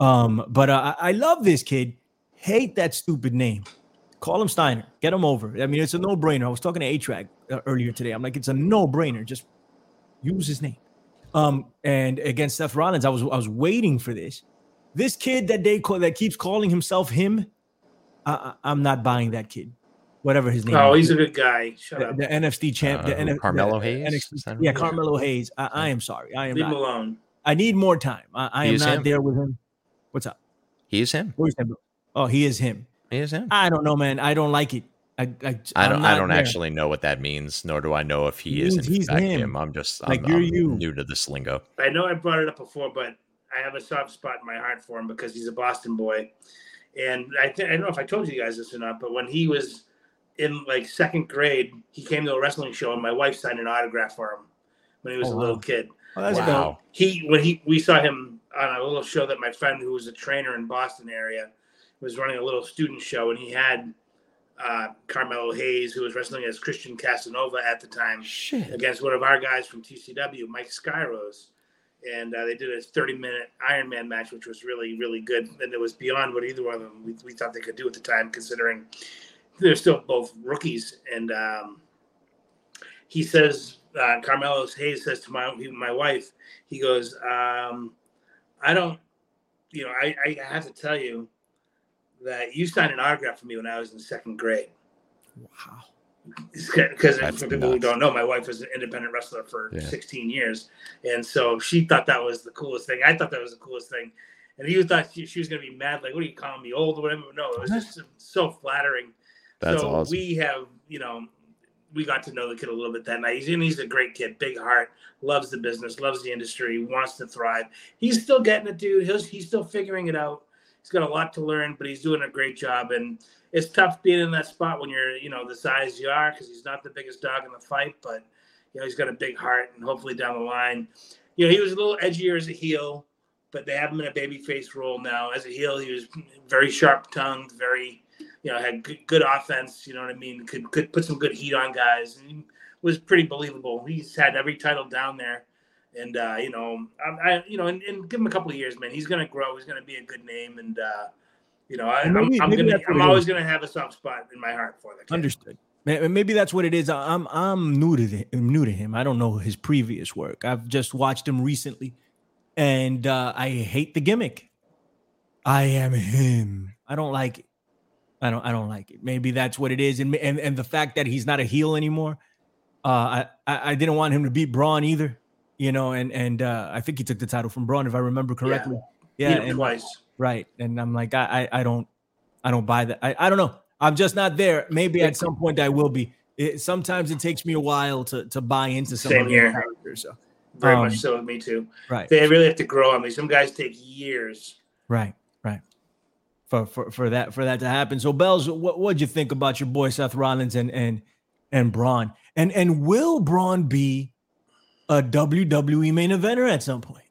Um, but uh, I, I love this kid. Hate that stupid name. Call him Steiner. Get him over. I mean, it's a no brainer. I was talking to A Track uh, earlier today. I'm like, it's a no brainer. Just use his name. Um, and against Seth Rollins, I was I was waiting for this this kid that they call that keeps calling himself him, I, am not buying that kid. Whatever his name. Oh, is. he's a good guy. Shut the, up. The NFC champ, uh, the NF, Carmelo the, Hayes. NXT, yeah, Carmelo Hayes. I, I, am sorry. I am Leave not, him alone. I need more time. I, I am not him. there with him. What's up? He is him. Oh, he is him. He is him. I don't know, man. I don't like it. I I, I don't I don't there. actually know what that means, nor do I know if he, he is in fact him. him. I'm just like I'm, you're I'm you. new to this lingo. I know I brought it up before, but I have a soft spot in my heart for him because he's a Boston boy. And I, th- I don't know if I told you guys this or not, but when he was in like second grade, he came to a wrestling show and my wife signed an autograph for him when he was oh, a little kid. Oh, wow. He when he we saw him on a little show that my friend who was a trainer in Boston area was running a little student show and he had uh, Carmelo Hayes, who was wrestling as Christian Casanova at the time, Shit. against one of our guys from TCW, Mike Skyros and uh, they did a 30 minute Iron Man match, which was really, really good. And it was beyond what either one of them we, we thought they could do at the time, considering they're still both rookies. And um, he says, uh, Carmelo Hayes says to my my wife, he goes, um, I don't, you know, I, I have to tell you that you signed an autograph for me when I was in second grade. Wow. because for people nuts. who don't know, my wife was an independent wrestler for yeah. 16 years, and so she thought that was the coolest thing. I thought that was the coolest thing, and he thought she, she was going to be mad, like, "What are you calling me old or whatever?" No, it was just so flattering. That's so awesome. we have, you know, we got to know the kid a little bit that night. He's, he's a great kid, big heart, loves the business, loves the industry, wants to thrive. He's still getting it, dude. He's he's still figuring it out. He's got a lot to learn, but he's doing a great job. And it's tough being in that spot when you're, you know, the size you are because he's not the biggest dog in the fight, but you know he's got a big heart, and hopefully down the line, you know, he was a little edgier as a heel, but they have him in a babyface role now. As a heel, he was very sharp tongued, very you know, had good, good offense. You know what I mean? Could could put some good heat on guys. And was pretty believable. He's had every title down there, and uh, you know, I, I you know, and, and, give him a couple of years, man. He's gonna grow. He's gonna be a good name, and uh, you know, I, am I'm, I'm gonna, I'm always gonna have a soft spot in my heart for that. Understood. Maybe that's what it is. I'm I'm new to the, I'm new to him. I don't know his previous work. I've just watched him recently, and uh, I hate the gimmick. I am him. I don't like it. I don't I don't like it. Maybe that's what it is, and and, and the fact that he's not a heel anymore. Uh, I I didn't want him to beat Bron either, you know, and and uh, I think he took the title from Bron if I remember correctly. Yeah, yeah and, twice. Right, and I'm like I, I I don't I don't buy that. I I don't know. I'm just not there. Maybe at some point I will be. It, sometimes it takes me a while to to buy into some Same here. characters. So very um, much so with me too. Right. They really have to grow on me. Some guys take years. Right Right. for, for, for that for that to happen. So Bells, what what'd you think about your boy Seth Rollins and and and Bron? And and will Bron be a WWE main eventer at some point?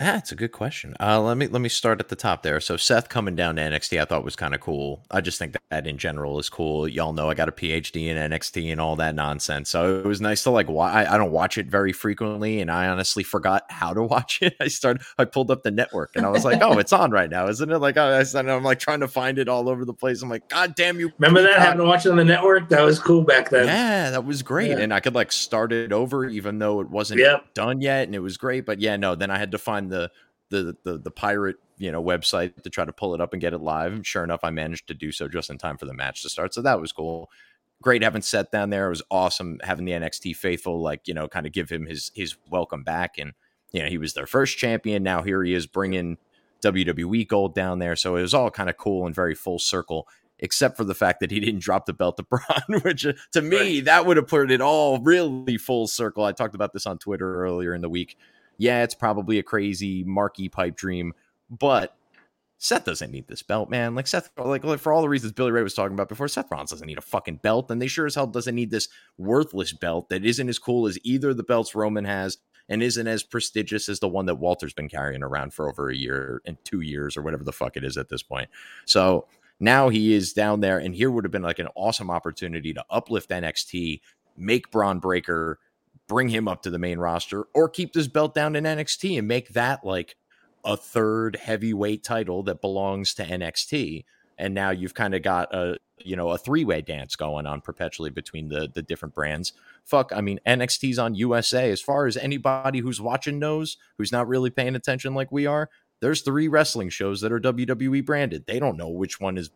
That's a good question. Uh, let me let me start at the top there. So Seth coming down to NXT, I thought was kind of cool. I just think that, that in general is cool. Y'all know I got a PhD in NXT and all that nonsense. So it was nice to like. Why I, don't watch it very frequently, and I honestly forgot how to watch it. I started. I pulled up the network, and I was like, "Oh, it's on right now, isn't it?" Like I, I'm like trying to find it all over the place. I'm like, "God damn you!" Remember that having to watch it on the network? That was cool back then. Yeah, that was great, yeah. and I could like start it over even though it wasn't yep. done yet, and it was great. But yeah, no, then I had to find the the, the the pirate you know website to try to pull it up and get it live. And sure enough, I managed to do so just in time for the match to start. So that was cool. Great having Seth down there. It was awesome having the NXT faithful like you know kind of give him his his welcome back. And you know he was their first champion. Now here he is bringing WWE gold down there. So it was all kind of cool and very full circle. Except for the fact that he didn't drop the belt to Bron, which uh, to me right. that would have put it all really full circle. I talked about this on Twitter earlier in the week yeah, it's probably a crazy marquee pipe dream, but Seth doesn't need this belt, man. Like Seth, like, like for all the reasons Billy Ray was talking about before, Seth Rollins doesn't need a fucking belt, and they sure as hell doesn't need this worthless belt that isn't as cool as either the belts Roman has and isn't as prestigious as the one that Walter's been carrying around for over a year and two years or whatever the fuck it is at this point. So now he is down there, and here would have been like an awesome opportunity to uplift NXT, make Bron Breakker bring him up to the main roster or keep this belt down in NXT and make that like a third heavyweight title that belongs to NXT. And now you've kind of got a you know a three way dance going on perpetually between the the different brands. Fuck, I mean NXT's on USA. As far as anybody who's watching knows, who's not really paying attention like we are, there's three wrestling shows that are WWE branded. They don't know which one is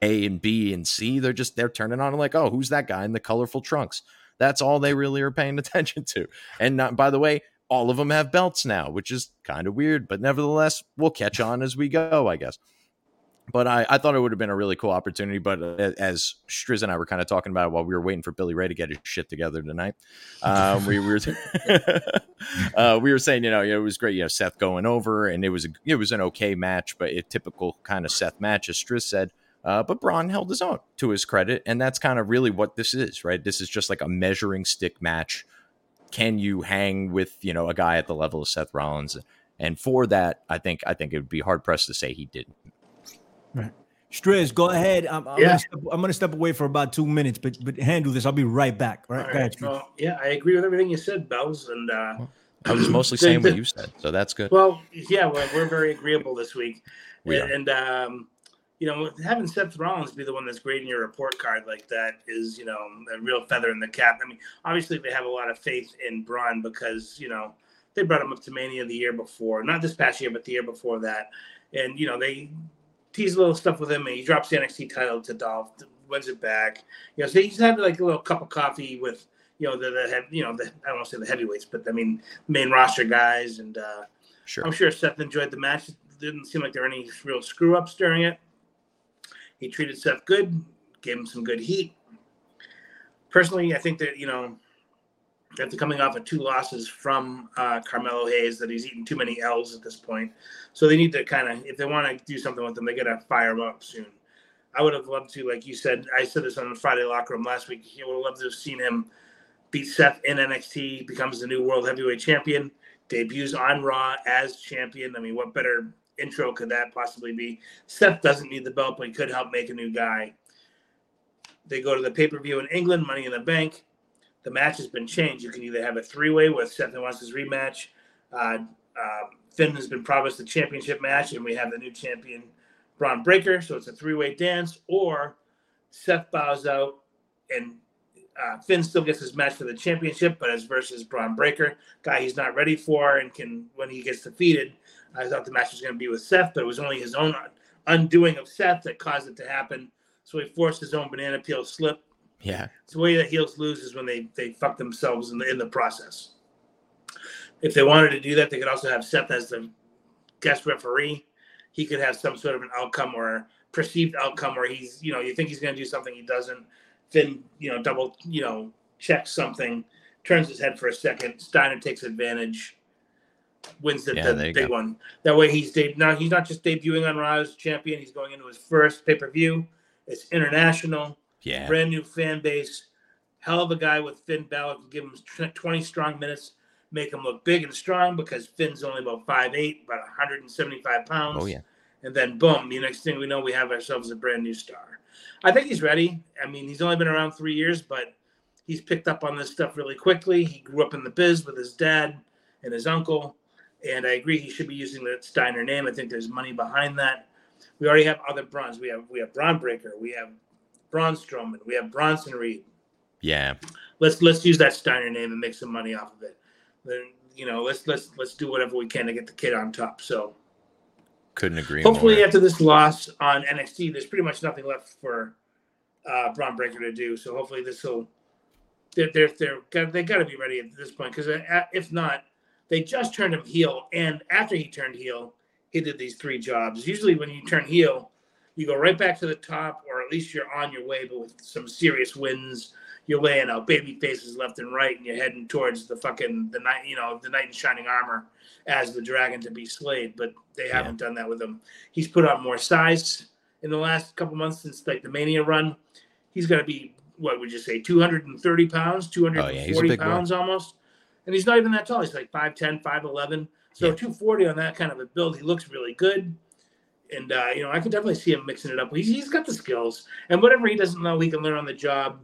A and B and C. They're just they're turning on and like, oh, who's that guy in the colorful trunks? That's all they really are paying attention to. And not, by the way, all of them have belts now, which is kind of weird, but nevertheless, we'll catch on as we go, I guess. But I, I thought it would have been a really cool opportunity. But uh, as Striz and I were kind of talking about it while we were waiting for Billy Ray to get his shit together tonight, um, we, we were uh, we were saying, you know, it was great. You know, Seth going over, and it was a, it was an okay match, but a typical kind of Seth match, as Striz said. Uh, but Bron held his own to his credit. And that's kind of really what this is, right? This is just like a measuring stick match. Can you hang with, you know, a guy at the level of Seth Rollins? And for that, I think I think it would be hard pressed to say he didn't. Right. Striz, go ahead. I'm, I'm, yeah. gonna step, I'm, gonna step, away for about two minutes, but but handle this. I'll be right back. Right. All right. Well, yeah, I agree with everything you said, Bells. And uh, I was mostly saying the, what you said, so that's good. Well, yeah, well, we're very agreeable this week. We and, are. and um, you know, having Seth Rollins be the one that's grading your report card like that is, you know, a real feather in the cap. I mean, obviously they have a lot of faith in Bron because, you know, they brought him up to Mania the year before, not this past year, but the year before that. And, you know, they tease a little stuff with him and he drops the NXT title to Dolph wins it back. You know, so he's had like a little cup of coffee with you know the, the you know the I don't want to say the heavyweights, but I mean main roster guys, and uh, Sure. I'm sure Seth enjoyed the match. It didn't seem like there were any real screw ups during it. He treated Seth good, gave him some good heat. Personally, I think that you know after coming off of two losses from uh, Carmelo Hayes, that he's eaten too many L's at this point. So they need to kind of, if they want to do something with him, they got to fire him up soon. I would have loved to, like you said, I said this on the Friday locker room last week. I would have loved to have seen him beat Seth in NXT, becomes the new world heavyweight champion, debuts on Raw as champion. I mean, what better intro could that possibly be? Seth doesn't need the belt, but he could help make a new guy. They go to the pay per view in England, Money in the Bank the match has been changed. You can either have a three way with Seth and wants his rematch. Uh, uh, Finn has been promised the championship match, and we have the new champion, Bron Breakker. So it's a three way dance, or Seth bows out and uh, Finn still gets his match for the championship, but as versus Bron Breakker, guy he's not ready for, and can when he gets defeated. I thought the match was going to be with Seth, but it was only his own undoing of Seth that caused it to happen. So he forced his own banana peel slip Yeah. it's the way that heels lose is when they they fuck themselves in the in the process. If they wanted to do that, they could also have Seth as the guest referee. He could have some sort of an outcome or perceived outcome where he's, you know, you think he's going to do something, he doesn't. Then, you know, double, you know, checks something, turns his head for a second. Steiner takes advantage, wins the, Yeah, the big go. one. That way, he's de- now he's not just debuting on Raw as champion. He's going into his first pay per view. It's international Yeah. brand new fan base. Hell of a guy with Finn Balor give him 20 strong minutes, make him look big and strong because Finn's only about 5'8, about 175 pounds. Oh yeah. And then boom, the next thing we know, we have ourselves a brand new star. I think he's ready. I mean, he's only been around three years, but he's picked up on this stuff really quickly. He grew up in the biz with his dad and his uncle. And I agree he should be using the Steiner name. I think there's money behind that. We already have other bronze. We have we have Bron Breakker. We have Braun Strowman. We have Bronson Reed. Yeah. Let's let's use that Steiner name and make some money off of it. Then you know, let's let's let's do whatever we can to get the kid on top. So Couldn't agree hopefully more. after this loss on NXT, there's pretty much nothing left for uh, Bron Breakker to do. So hopefully this will they're they're, they're they got to be ready at this point because if not, they just turned him heel, and after he turned heel, he did these three jobs. Usually when you turn heel, you go right back to the top, or at least you're on your way, but with some serious wins. You're laying out baby faces left and right, and you're heading towards the fucking the night, you know, the knight in shining armor as the dragon to be slayed. But they Yeah. haven't done that with him. He's put on more size in the last couple months since like the Mania run. He's going to be what would you say, 230 pounds, 240 Oh, he's a boy. pounds almost, and he's not even that tall. He's like 5'10", 5'11". So Yeah. 240 on that kind of a build, he looks really good. And uh, you know, I can definitely see him mixing it up. He's, he's got the skills, and whatever he doesn't know, he can learn on the job.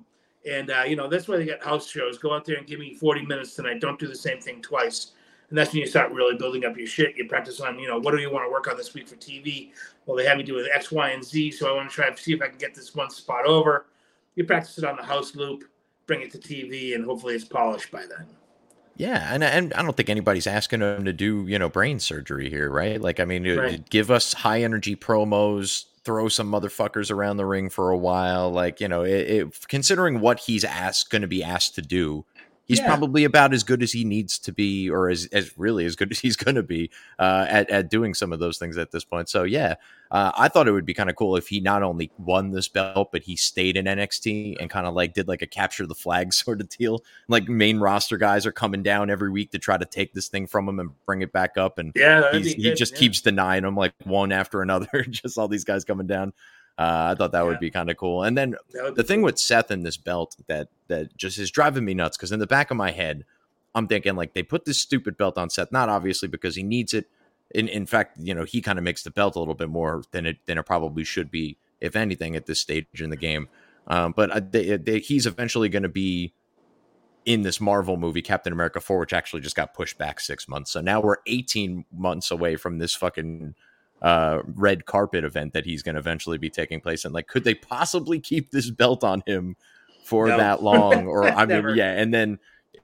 And uh, you know, that's why they got house shows. Go out there and give me 40 minutes tonight. Don't do the same thing twice. And that's when you start really building up your shit. You practice on, you know, what do you want to work on this week for TV? Well, they have me do with X, Y, and Z. So I want to try to see if I can get this one spot over. You practice it on the house loop, bring it to TV, and hopefully it's polished by then. Yeah, and and I don't think anybody's asking him to do you know brain surgery here, right? Like, I mean, Right. give us high energy promos, throw some motherfuckers around the ring for a while. Like, you know, it, it, considering what he's asked, going to be asked to do, he's Yeah. probably about as good as he needs to be, or as as really as good as he's going to be uh, at at doing some of those things at this point. So yeah, uh, I thought it would be kind of cool if he not only won this belt, but he stayed in NXT and kind of like did like a capture the flag sort of deal. Like main roster guys are coming down every week to try to take this thing from him and bring it back up, and Yeah, he good, just yeah. keeps denying them like one after another. just all these guys coming down. Uh, I thought that Yeah. would be kind of cool. And then That would be the thing cool. with Seth and this belt that that just is driving me nuts because in the back of my head, I'm thinking like they put this stupid belt on Seth, not obviously because he needs it. In in fact, you know, he kind of makes the belt a little bit more than it than it probably should be, if anything, at this stage in the game. Um, but uh, they, they, he's eventually going to be in this Marvel movie, Captain America 4, which actually just got pushed back six months. So now we're 18 months away from this fucking uh, red carpet event that he's going to eventually be taking place. And like, could they possibly keep this belt on him for No. that long? Or I mean, Never. yeah. And then,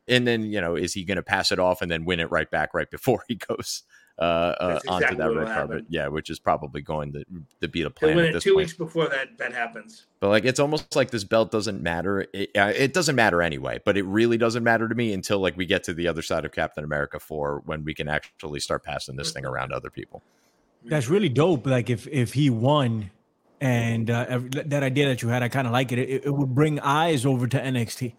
and then, you know, is he going to pass it off and then win it right back right before he goes uh, uh That's onto that red carpet. happen. Yeah, which is probably going to to be the plan win it this two point. weeks before that that happens. But like, it's almost like this belt doesn't matter. It, uh, it doesn't matter anyway. But it really doesn't matter to me until like we get to the other side of Captain America four when we can actually start passing this thing around to other people. That's really dope. Like if if he won, and uh, that idea that you had, I kind of like it. it. It would bring eyes over to NXT.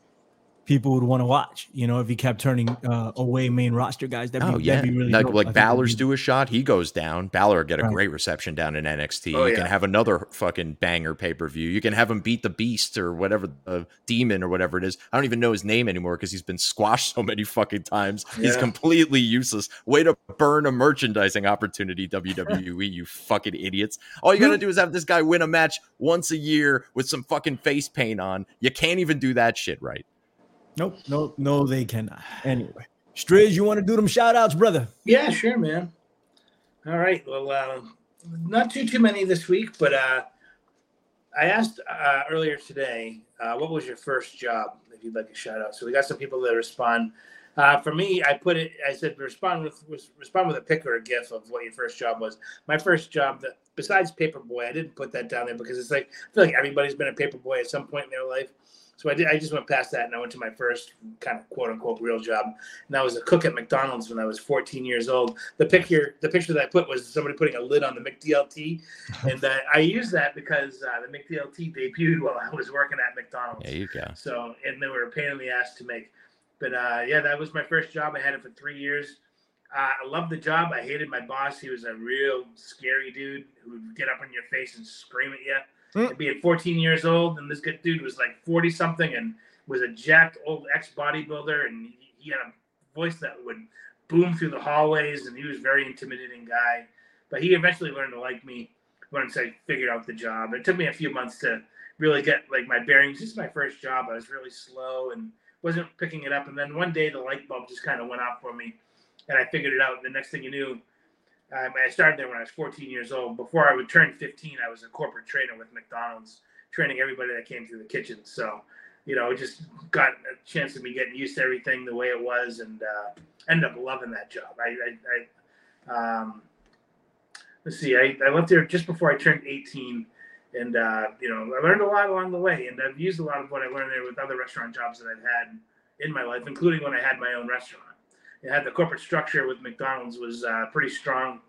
People would want to watch. You know, if he kept turning uh, away main roster guys, that'd be, Oh yeah, that'd be really like, dope. Like Balor's be- do a shot, he goes down. Balor get a Right. great reception down in NXT. Oh, you can have another fucking banger pay per view. You can have him beat the Beast or whatever, the Demon or whatever it is. I don't even know his name anymore because he's been squashed so many fucking times. He's completely useless. Way to burn a merchandising opportunity, WWE. you fucking idiots. All you gotta do is have this guy win a match once a year with some fucking face paint on. You can't even do that shit right. Nope, no, no, they cannot. Anyway, Striz, you want to do them shout outs, brother? Yeah, sure, man. All right. Well, uh, not too too many this week, but uh, I asked uh, earlier today, uh, what was your first job? If you'd like a shout out, so we got some people that respond. Uh, for me, I put it. I said respond with respond with a pic or a gif of what your first job was. My first job, that besides paperboy, I didn't put that down there because it's like I feel like everybody's been a paperboy at some point in their life. So I did. I just went past that and I went to my first kind of quote unquote real job, and I was a cook at McDonald's when I was 14 years old. The picture, the picture that I put was somebody putting a lid on the McDLT, and uh, I used that because uh, the McDLT debuted while I was working at McDonald's. There you go. So, and they were a pain in the ass to make. But uh, yeah, that was my first job. I had it for three years. Uh, I loved the job. I hated my boss. He was a real scary dude who would get up in your face and scream at you. Mm. Being 14 years old, and this good dude was like 40 something and was a jacked old ex bodybuilder, and he, had a voice that would boom through the hallways, and he was a very intimidating guy. But he eventually learned to like me once I figured out the job. It took me a few months to really get like my bearings. This is my first job. I was really slow and wasn't picking it up. And then one day the light bulb just kind of went off for me, and I figured it out. The next thing you knew, um, I started there when I was 14 years old. Before I would turn 15, I was a corporate trainer with McDonald's, training everybody that came through the kitchen. So, you know, just got a chance of me getting used to everything the way it was, and uh, ended up loving that job. I, I, I um, let's see, I, I left there just before I turned 18 and uh, you know I learned a lot along the way, and I've used a lot of what I learned there with other restaurant jobs that I've had in my life, including when I had my own restaurant. Had the corporate structure with McDonald's was uh, pretty strong,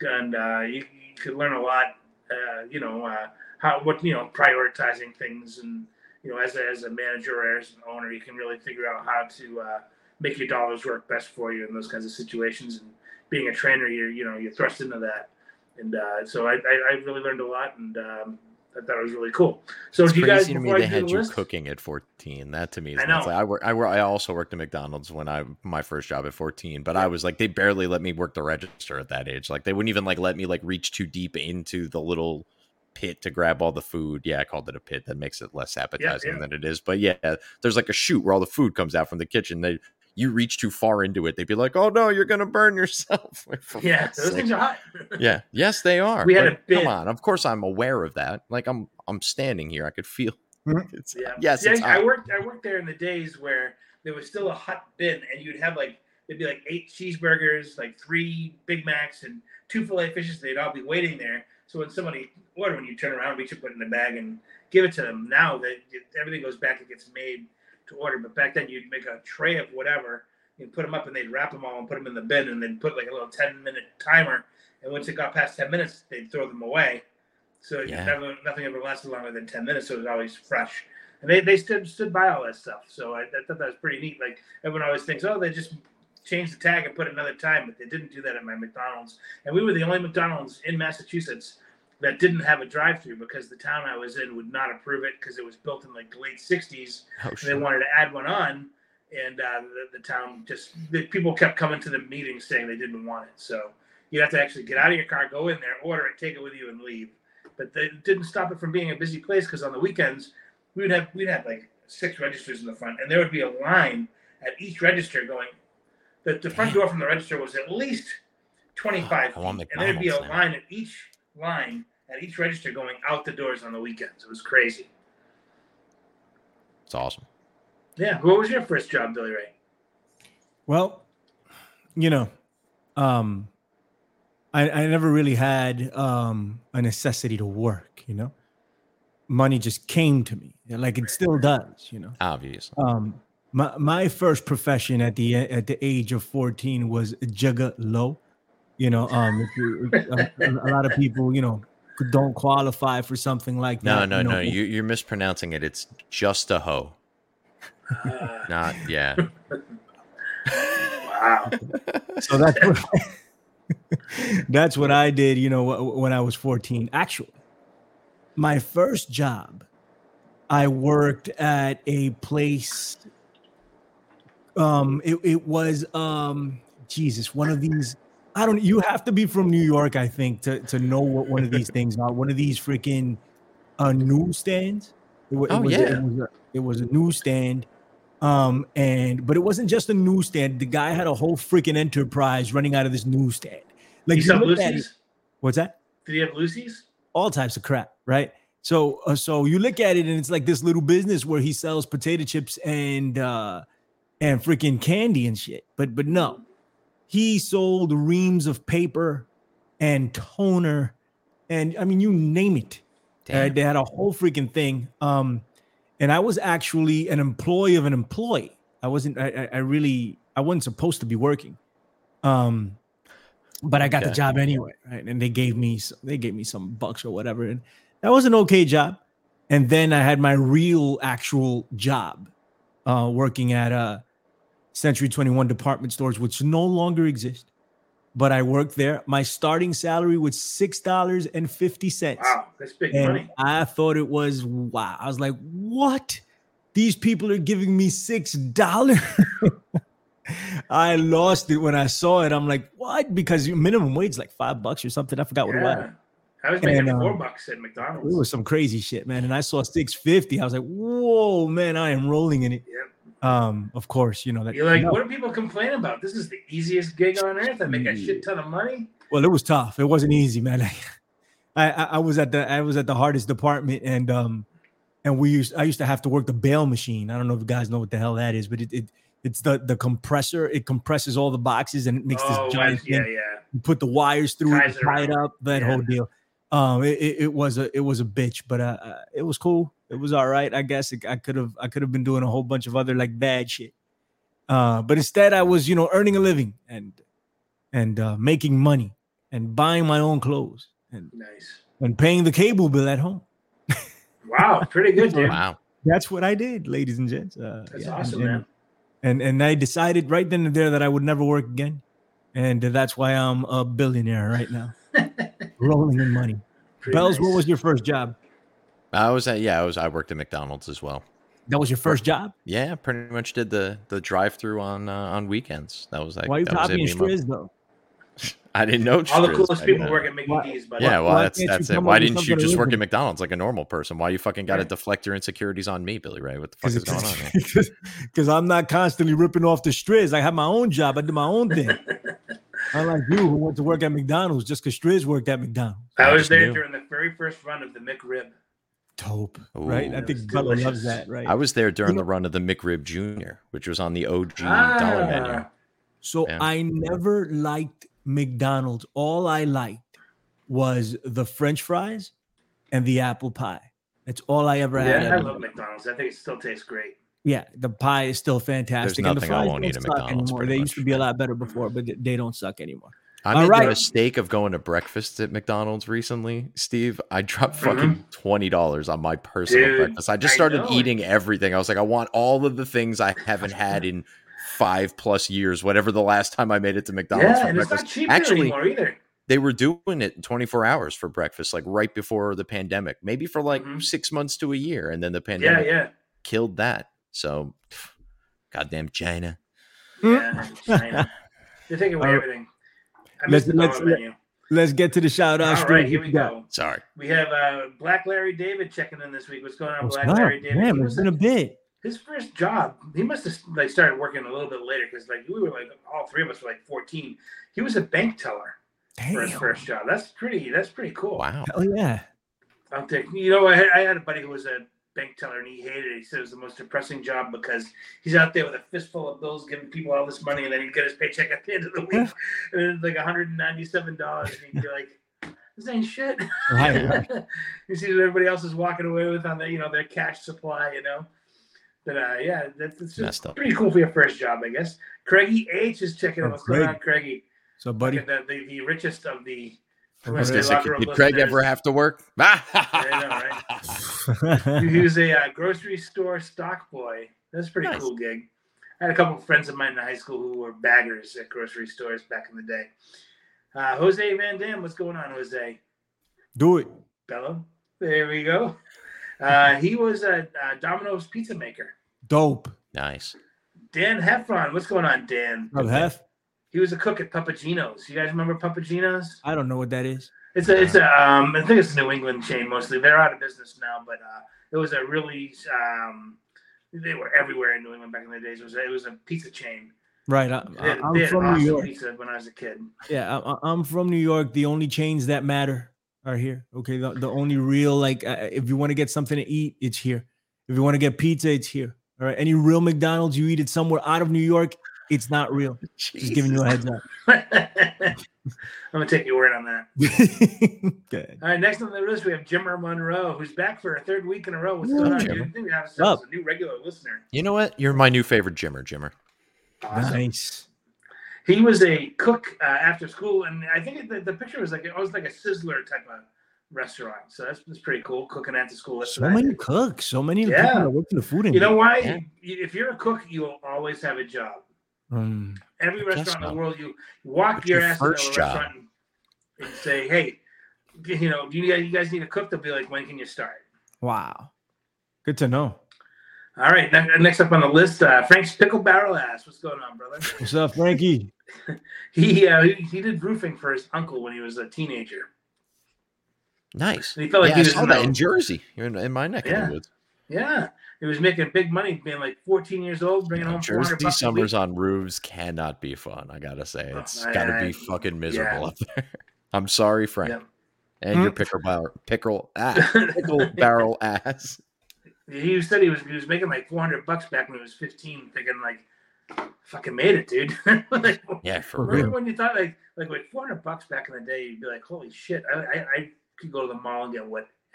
and uh, you, you could learn a lot. Uh, you know uh, how what you know prioritizing things, and you know as a, as a manager or as an owner, you can really figure out how to uh, make your dollars work best for you in those kinds of situations. And being a trainer, you're you know you're thrust into that, and so I, I, I really learned a lot, and um, I thought it was really cool. So It's do you guys to me they had you list? cooking at 14. That to me is I know. Like, I work. I work. I also worked at McDonald's when I my first job at 14. But I was like, they barely let me work the register at that age. Like they wouldn't even like let me like reach too deep into the little pit to grab all the food. Yeah, I called it a pit. That makes it less appetizing yeah. than it is. But yeah, there's like a chute where all the food comes out from the kitchen. They you reach too far into it, they'd be like, "Oh no, you're gonna burn yourself." Yeah, those sake. things are hot. yeah, yes, they are. We had but a bit- Come on, of course I'm aware of that. Like I'm I'm standing here, I could feel. Mhm. It's, Yeah. Yes, See, it's I, I worked. I worked there in the days where there was still a hot bin, and you'd have like there'd be like eight cheeseburgers, like three Big Macs, and two fillet fishes. They'd all be waiting there. So when somebody ordered, when you turn around, reach and put it in the bag and give it to them. Now that everything goes back, it gets made to order. But back then, you'd make a tray of whatever and put them up, and they'd wrap them all and put them in the bin, and then put like a little ten minute timer. And once it got past ten minutes, they'd throw them away. So Yeah. never, nothing ever lasted longer than ten minutes. So it was always fresh and they, they stood stood by all that stuff. So I, I thought that was pretty neat. Like everyone always thinks, oh, they just changed the tag and put another time, but they didn't do that at my McDonald's. And we were the only McDonald's in Massachusetts that didn't have a drive-through because the town I was in would not approve it because it was built in like the late '60s. Oh, And they wanted to add one on, and uh, the, the town just the people kept coming to the meeting saying they didn't want it. So you'd have to actually get out of your car, go in there, order it, take it with you, and leave. But they didn't stop it from being a busy place because on the weekends we'd have we'd have like six registers in the front, and there would be a line at each register going. The, the front Damn. door from the register was at least twenty five I feet, and there'd be a now. line at each line at each register going out the doors on the weekends. It was crazy. It's awesome. Yeah. What was your first job, Billy Ray? Well, you know, um, I, I never really had um, a necessity to work. You know, money just came to me, like it still does. You know, Obviously. um, my my first profession at the at the age of fourteen was jugga low. You know, um, if you, a, a lot of people, you know, don't qualify for something like that. no, you know. no. You, you're mispronouncing it. It's just a hoe. Uh, Not, yeah. wow. So that's what, that's what I did, you know, when I was 14. Actually, my first job, I worked at a place. Um, it, it was um Jesus, one of these. I don't you have to be from New York, I think, to, to know what one of these things are. One of these freaking uh newsstands. It, it Oh, was, yeah. it was a, it was a newsstand. Um, and but it wasn't just a newsstand. The guy had a whole freaking enterprise running out of this newsstand. Like you look at it- what's that? Did he have Lucy's? All types of crap, right? So uh, so you look at it and it's like this little business where he sells potato chips and uh and freaking candy and shit. But but no. He sold reams of paper and toner and I mean you name it. Uh, they had a whole freaking thing. Um, and I was actually an employee of an employee. I wasn't. I, I- really. I wasn't supposed to be working. Um, but I got the job anyway, right? And they gave me. They gave me some bucks or whatever, and that was an okay job. And then I had my real, actual job, uh, working at uh, Century Twenty One department stores, which no longer exist. But I worked there. My starting salary was six dollars and fifty cents. Wow, that's big And money. I thought it was wow. I was like, what? These people are giving me six dollars. I lost it when I saw it. I'm like, what? Because your minimum wage is like five bucks or something. I forgot what it was. I was making And, four um, bucks at McDonald's. It was some crazy shit, man. And I saw 650. I was like, whoa, man, I am rolling in it. Yep. Um, of course, you know that. You're like, no. what do people complain about? This is the easiest gig on earth. I make a shit ton of money. Well, it was tough. It wasn't easy, man. I, I I was at the I was at the hardest department, and um, and we used I used to have to work the bail machine. I don't know if you guys know what the hell that is, but it, it it's the the compressor. It compresses all the boxes and it makes oh, this giant yeah, thing. yeah. You put the wires through Ties it, it tie it up, that Yeah. whole deal. Um, it, it, it was a it was a bitch, but uh, uh, it was cool. It was all right, I guess. It, I could have I could have been doing a whole bunch of other like bad shit. Uh, but instead, I was you know earning a living and and uh, making money and buying my own clothes and Nice. and paying the cable bill at home. Wow, pretty good, dude. Wow. That's what I did, ladies and gents. Uh, That's yeah, awesome, and, man. And and I decided right then and there that I would never work again, and that's why I'm a billionaire right now, rolling in money. Pretty Bells, nice. what was your first job? I was at, yeah, I was, I worked at McDonald's as well. That was your first job. Yeah, pretty much did the the drive through on uh, on weekends. That was like Why you that was it, copying me Striz though? I didn't know. All the coolest people didn't- work at Mickey Why- D's, but Yeah, well, Why that's that's it. Why didn't you just work at? McDonald's like a normal person? Why you fucking got to Yeah. deflect your insecurities on me, Billy Ray? What the fuck is going on? Because I'm not constantly ripping off the Striz. I have my own job. I do my own thing. Unlike you, who went to work at McDonald's just because Striz worked at McDonald's. I I was just there knew. during the very first run of the McRib. Dope, right? I think It's Bella loves delicious. that, right? I was there during know- the run of the McRib Junior, which was on the OG dollar menu. Ah, So Yeah. I never liked McDonald's. All I liked was the French fries and the apple pie. That's all I ever had. yeah, at I McDonald's. love McDonald's. I think it still tastes great. Yeah, the pie is still fantastic. and the nothing I won't don't eat at McDonald's, anymore. They much. used to be a lot better before, but they- they don't suck anymore. I made right. the mistake of going to breakfast at McDonald's recently, Steve. I dropped fucking twenty dollars on my personal Dude, breakfast. I just started know. eating everything. I was like, I want all of the things I haven't had in five plus years, whatever the last time I made it to McDonald's yeah, for and it's breakfast. not cheap Actually, anymore either. they were doing it in 24 hours for breakfast, like right before the pandemic, maybe for like Mhm. six months to a year, and then the pandemic yeah. killed that. So, goddamn China. Yeah, China. They're taking away All right. everything. I Let's- let's- Let's get to the shout out. All right, here we go. Sorry. We have uh, Black Larry David checking in this week. What's going on, What's Black up? Larry David? Damn, He it's was been a bit. his first job. He must have like started working a little bit later because like we were like all three of us were like 14. He was a bank teller for his first job. That's pretty. That's pretty cool. Wow. Hell yeah. I'll take. You know, I had, I had a buddy who was a bank teller, and he hated it. He said it was the most depressing job because he's out there with a fistful of bills, giving people all this money, and then he'd get his paycheck at the end of the week, and it's like one hundred and ninety-seven dollars, and he'd be like. This ain't shit. Right, right. you see what everybody else is walking away with on their, you know, their cash supply, you know. But uh, yeah, that's, that's Messed just up. pretty cool for your first job, I guess. Craigie H is checking out Oh, what's going on, Craigie. So, buddy, The, the, the richest of the I was gonna say, locker room did Craig ever have to work? He was a uh, grocery store stock boy. That's a pretty Nice. cool gig. I had a couple of friends of mine in high school who were baggers at grocery stores back in the day. Uh, Jose Van Dam, what's going on, Jose? do it. Bello. There we go. Uh, he was a, a Domino's pizza maker. Dope. nice. Dan Heffron, what's going on, Dan? Of Hef. He was a cook at Papa Gino's. You guys remember Papa Gino's? I don't know what that is. It's a, it's a, um, I think it's a New England chain mostly. They're out of business now, but uh, it was a really, um, they were everywhere in New England back in the days. It was, a, it was a pizza chain. Right. I, They, I, they I'm had from awesome New York. pizza when I was a kid. Yeah, I, I- I'm from New York. The only chains that matter are here. Okay, the, the only real like uh, if you want to get something to eat, it's here. If you want to get pizza, it's here. All right. Any real McDonald's you eat it somewhere out of New York, it's not real. Just giving you a heads up. I'm gonna take your word on that. Good. All right, next on the list we have Jimmer Monroe, who's back for a third week in a row. What's What's going on? Jimmer? dude? I think we have up? a new regular listener. You know what? You're my new favorite Jimmer, Jimmer. Awesome. Nice. He was a cook uh, after school, and I think the, the picture was like it was like a sizzler type of restaurant. So that's, that's pretty cool. Cooking after school. That's So many cooks. So many Yeah. people that work in the food industry. You know why? Yeah. If you're a cook, you'll always have a job. Mm, Every restaurant in the world, you walk What's your, your ass into a first job? restaurant and, and say, "Hey, you know, do you guys, you guys need a cook?" They'll be like, "When can you start?" wow. Good to know. All right, next up on the list, uh, Frank's pickle barrel ass. What's going on, brother? What's up, Frankie? He, uh, he he did roofing for his uncle when he was a teenager. Nice. And he felt like yeah, he I was saw in that in Jersey. You're in, in my neck Yeah. of the woods. Yeah, he was making big money, being like 14 years old, bringing home 400 Jersey bucks summers on roofs cannot be fun. I gotta say, Oh, it's I- gotta I- be fucking miserable yeah. up there. I'm sorry, Frank, Yep. and your Hmm. pickle barrel, pickle, ah, pickle barrel ass. He said he was he was making like 400 bucks back when he was 15, thinking like, fucking made it, dude. like, Yeah, for For real. when you thought like like with 400 bucks back in the day, you'd be like, holy shit, I, I, I could go to the mall and get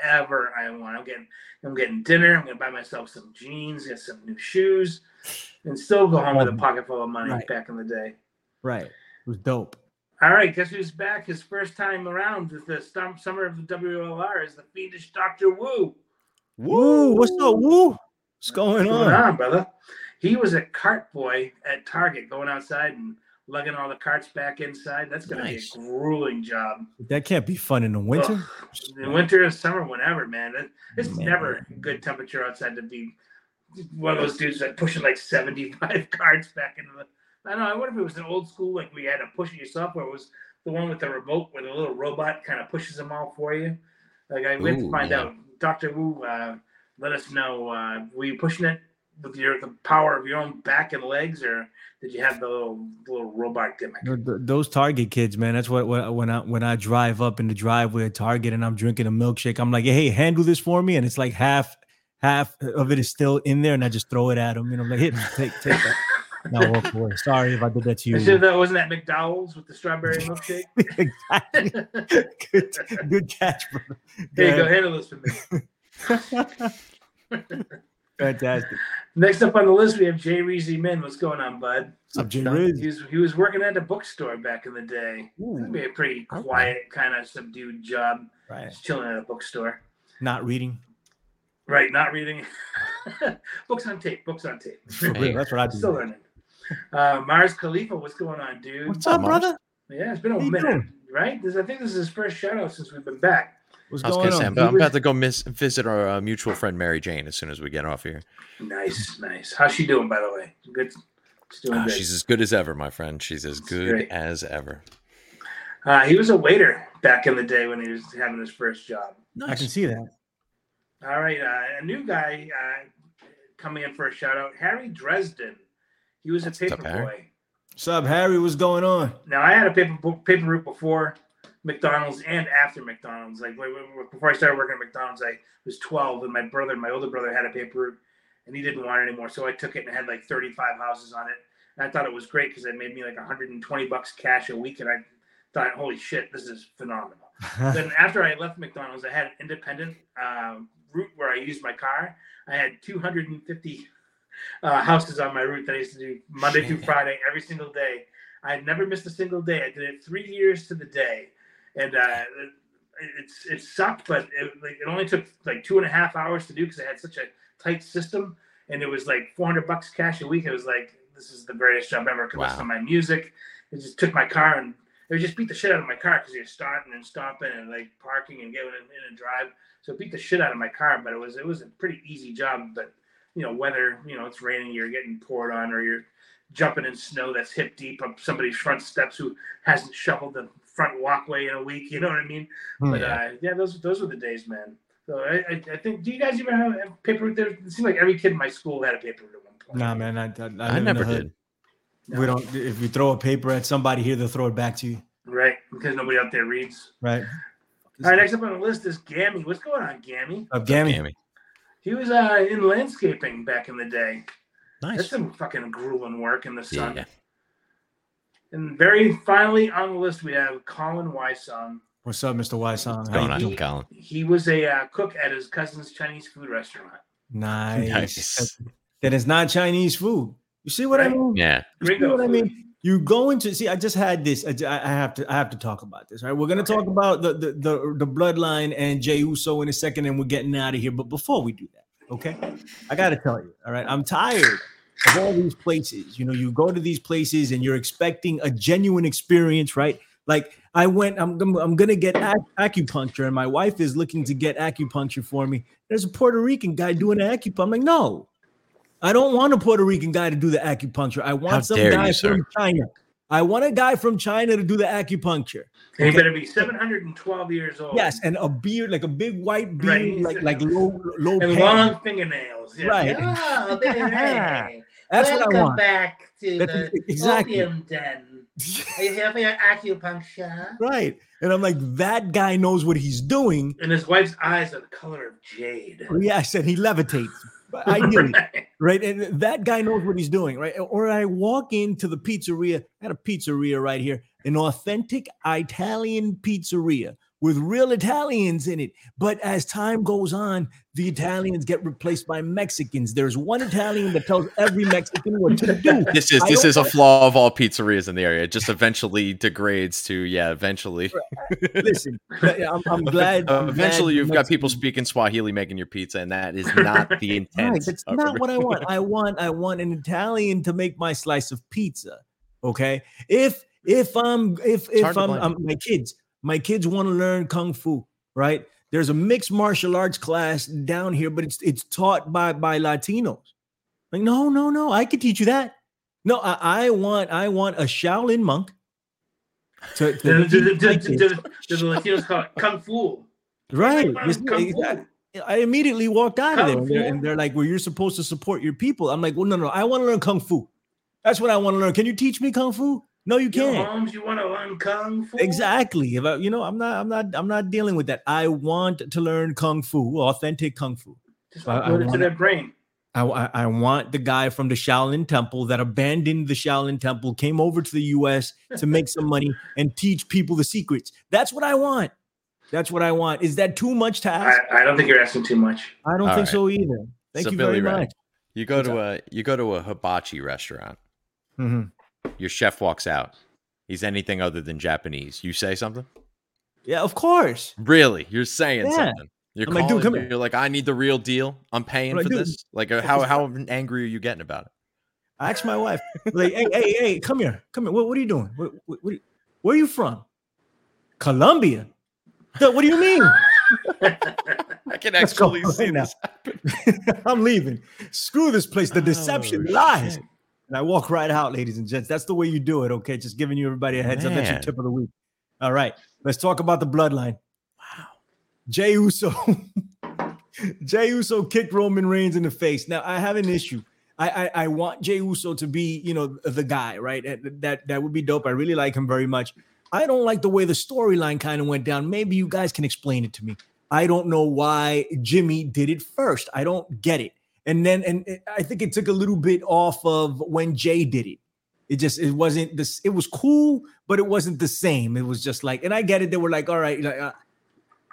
whatever I want. I'm getting I'm getting dinner. I'm gonna buy myself some jeans, get some new shoes, and still go home with a pocket full of money Right. back in the day. Right. It was dope. All right, guess who's back? His first time around with the stum- summer of the WLR is the fiendish Doctor Wu. Woo! What's up, Woo? What's going What's going on? on, brother? He was a cart boy at Target, going outside and lugging all the carts back inside. That's gonna Nice. be a grueling job. That can't be fun in the winter. Ugh. In winter, summer, whenever, man. It, it's Man. never good temperature outside to be one of those dudes that pushing like 75 carts back into the. I don't know. I wonder if it was an old school, like we had to push it yourself, or it was the one with the remote where the little robot kind of pushes them all for you. Like, I went to find yeah. out. Dr. Wu, uh, let us know. Uh, were you pushing it with your the power of your own back and legs, or did you have the little, the little robot gimmick? Th- th- Those Target kids, man. That's what, when I when I drive up in the driveway at Target and I'm drinking a milkshake, I'm like, hey, handle this for me, and it's like half half of it is still in there, and I just throw it at them. You know, I'm like, here, take take that. Walk away. Sorry if I did that to you. that wasn't that McDowell's with the strawberry milkshake. exactly. Good, good catch, bro. There you go. Handle this for me. Fantastic. Next up on the list, we have Jay Reezy Min. What's going on, bud? What's up, Jay Done. Riz? He was, he was working at a bookstore back in the day. That'd be a pretty Okay. quiet, kind of subdued job. Right. Just chilling at a bookstore. Not reading. Right, not reading. books on tape. Books on tape. For real, That's what I do. Still learning. Uh, Mars Khalifa, what's going on, dude? What's up, up, brother? Yeah, it's been a minute, doing? right? This, I think this is his first shout out since we've been back. What's I was going gonna say, on? I'm, I'm about to go miss, visit our uh, mutual friend Mary Jane as soon as we get off here. Nice, nice. How's she doing, by the way? Good. She's doing good. she's as good as ever, my friend. She's as That's good great. as ever. Uh, he was a waiter back in the day when he was having his first job. I can see that. All right, uh, a new guy uh, coming in for a shout out, Harry Dresden. He was a What's up, paper Harry? boy. What's up, Harry? What's going on? Now I had a paper paper route before. McDonald's and after McDonald's. Like before I started working at McDonald's, I was 12, and my brother, my older brother, had a paper route, and he didn't want it anymore. So I took it and had like 35 houses on it. And I thought it was great because it made me like 120 bucks cash a week, and I thought, holy shit, this is phenomenal. then after I left McDonald's, I had an independent um, route where I used my car. I had 250 uh, houses on my route that I used to do Monday through Friday every single day. I had never missed a single day. I did it three years to the day, and uh, it's it sucked, but it, like, it only took like two and a half hours to do because I had such a tight system, and it was like 400 bucks cash a week. It was like this is the greatest job ever. Could wow. listen to my music. It just took my car and it would just beat the shit out of my car because you're starting and stopping and like parking and getting in, in and drive. So it beat the shit out of my car, but it was it was a pretty easy job. But you know, whether you know it's raining, you're getting poured on, or you're jumping in snow that's hip deep up somebody's front steps who hasn't shoveled the front walkway in a week. You know what I mean? Hmm. But uh, yeah, those those were the days, man. So I, I, I think. Do you guys even have a paper route there? It seemed like every kid in my school had a paper route at one point. Nah, man, I I, I never did. No. We don't. If you throw a paper at somebody here, they'll throw it back to you. Right, because nobody out there reads. Right. All right, next up on the list is Gammy. What's going on, Gammy? Up, Gammy. Gammy. He was uh, in landscaping back in the day. Nice. That's some fucking grueling work in the sun. Yeah. And very finally on the list, we have Colin Wysong. What's up, Mr. Wysong? What's going on, Colin? He was a uh, cook at his cousin's Chinese food restaurant. Nice. nice. That is not Chinese food. You see what right. I mean? Yeah. You see what food. I mean? You go into see. I just had this. I, I, have to. I have to talk about this. Right. We're gonna okay. talk about the, the the the bloodline and Jey Uso in a second, and we're getting out of here. But before we do that, okay, I gotta tell you. All right, I'm tired of all these places. You know, you go to these places and you're expecting a genuine experience, right? Like I went, I'm, I'm gonna get ac- acupuncture, and my wife is looking to get acupuncture for me. There's a Puerto Rican guy doing acupuncture. I'm like, no, I don't want a Puerto Rican guy to do the acupuncture. I want How some guy you, from China. I want a guy from China to do the acupuncture. Okay? He better be 712 years old. Yes, and a beard, like a big white beard, right. like like low low and long fingernails. Yeah. Right. Oh, That's Welcome what I want. back to That's, the exactly. opium den. Are you here for your acupuncture? Right. And I'm like, that guy knows what he's doing. And his wife's eyes are the color of jade. Oh, yes, and he levitates. Ideally, right. right. And that guy knows what he's doing, right? Or I walk into the pizzeria. I had a pizzeria right here, an authentic Italian pizzeria with real Italians in it. But as time goes on, the Italians get replaced by Mexicans. There's one Italian that tells every Mexican what to do. This is this is a flaw of all pizzerias in the area. It just eventually degrades to yeah, eventually. Listen, I'm, I'm glad. Uh, eventually, glad you've got people speaking Swahili making your pizza, and that is not the intent. Right, that's not what I want. I want I want an Italian to make my slice of pizza. Okay, if if I'm if if I'm, I'm my kids my kids want to learn kung fu, right? There's a mixed martial arts class down here, but it's it's taught by by Latinos. Like, no, no, no, I can teach you that. No, I, I want I want a Shaolin monk. To, to do, do, do, do, the Latinos call it kung fu? Right. Fu. I immediately walked out kung of there, and they're like, "Well, you're supposed to support your people." I'm like, "Well, no, no, I want to learn kung fu. That's what I want to learn. Can you teach me kung fu?" No, you can't. Moms, you want to learn kung fu? Exactly. If I, you know, I'm not, I'm not, I'm not dealing with that. I want to learn kung fu, authentic kung fu. Just so I, it to their brain. I, I, want the guy from the Shaolin Temple that abandoned the Shaolin Temple, came over to the U.S. to make some money and teach people the secrets. That's what I want. That's what I want. Is that too much to ask? I, I don't think you're asking too much. I don't All think right. so either. Thank so you Billy very much. You go What's to up? a you go to a hibachi restaurant. Mm-hmm. Your chef walks out. He's anything other than Japanese. You say something? Yeah, of course. Really? You're saying yeah. something. You're I'm calling, like, dude, come You're like, I need the real deal. I'm paying I'm for like, this. Like, uh, how how angry are you getting about it? I asked my wife, like, hey, hey, hey, come here, come here. What, what are you doing? What, what, what, where are you from? Colombia. What do you mean? I can actually see this I'm leaving. Screw this place. The deception oh, lies. Shit. And I walk right out, ladies and gents. That's the way you do it. Okay. Just giving you everybody a heads Man. up. That's your tip of the week. All right. Let's talk about the bloodline. Wow. Jey Uso. Jey Uso kicked Roman Reigns in the face. Now I have an issue. I, I, I want Jey Uso to be, you know, the guy, right? That that would be dope. I really like him very much. I don't like the way the storyline kind of went down. Maybe you guys can explain it to me. I don't know why Jimmy did it first. I don't get it. And then, and I think it took a little bit off of when Jay did it. It just it wasn't this. It was cool, but it wasn't the same. It was just like, and I get it. They were like, all right, uh,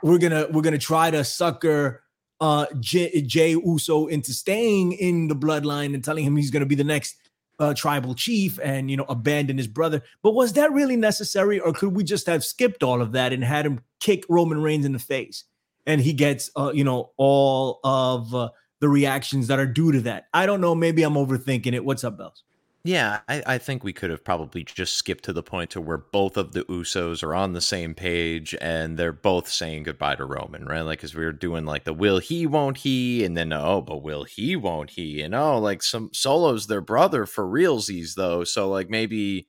we're gonna we're gonna try to sucker uh Jay, Jey Uso into staying in the bloodline and telling him he's gonna be the next uh, tribal chief and you know abandon his brother. But was that really necessary, or could we just have skipped all of that and had him kick Roman Reigns in the face, and he gets uh, you know all of uh, the reactions that are due to that? I don't know. Maybe I'm overthinking it. What's up, Bells? Yeah, I, I, think we could have probably just skipped to the point to where both of the Usos are on the same page and they're both saying goodbye to Roman, right? Like, because we were doing like the will he, won't he, and then oh, but will he, won't he, and oh, like some Solo's their brother for realsies though, so like maybe,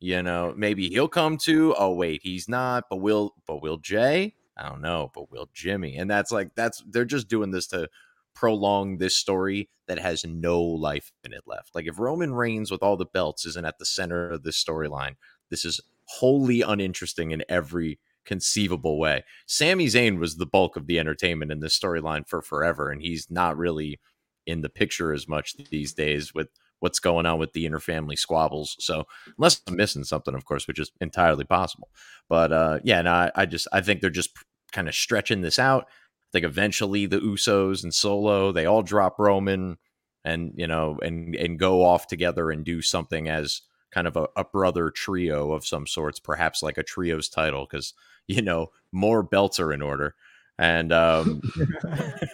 you know, maybe he'll come to. Oh wait, he's not, but will, but will Jay? I don't know, but will Jimmy? And that's like that's they're just doing this to prolong this story that has no life in it left. Like if Roman Reigns with all the belts isn't at the center of this storyline, this is wholly uninteresting in every conceivable way. Sami Zayn was the bulk of the entertainment in this storyline for forever, and he's not really in the picture as much these days with what's going on with the interfamily squabbles. So unless I'm missing something, of course, which is entirely possible. But uh, yeah, no, I, I just I think they're just kind of stretching this out think eventually the Usos and Solo they all drop Roman and you know and and go off together and do something as kind of a, a brother trio of some sorts, perhaps like a trios title because you know more belts are in order. And um,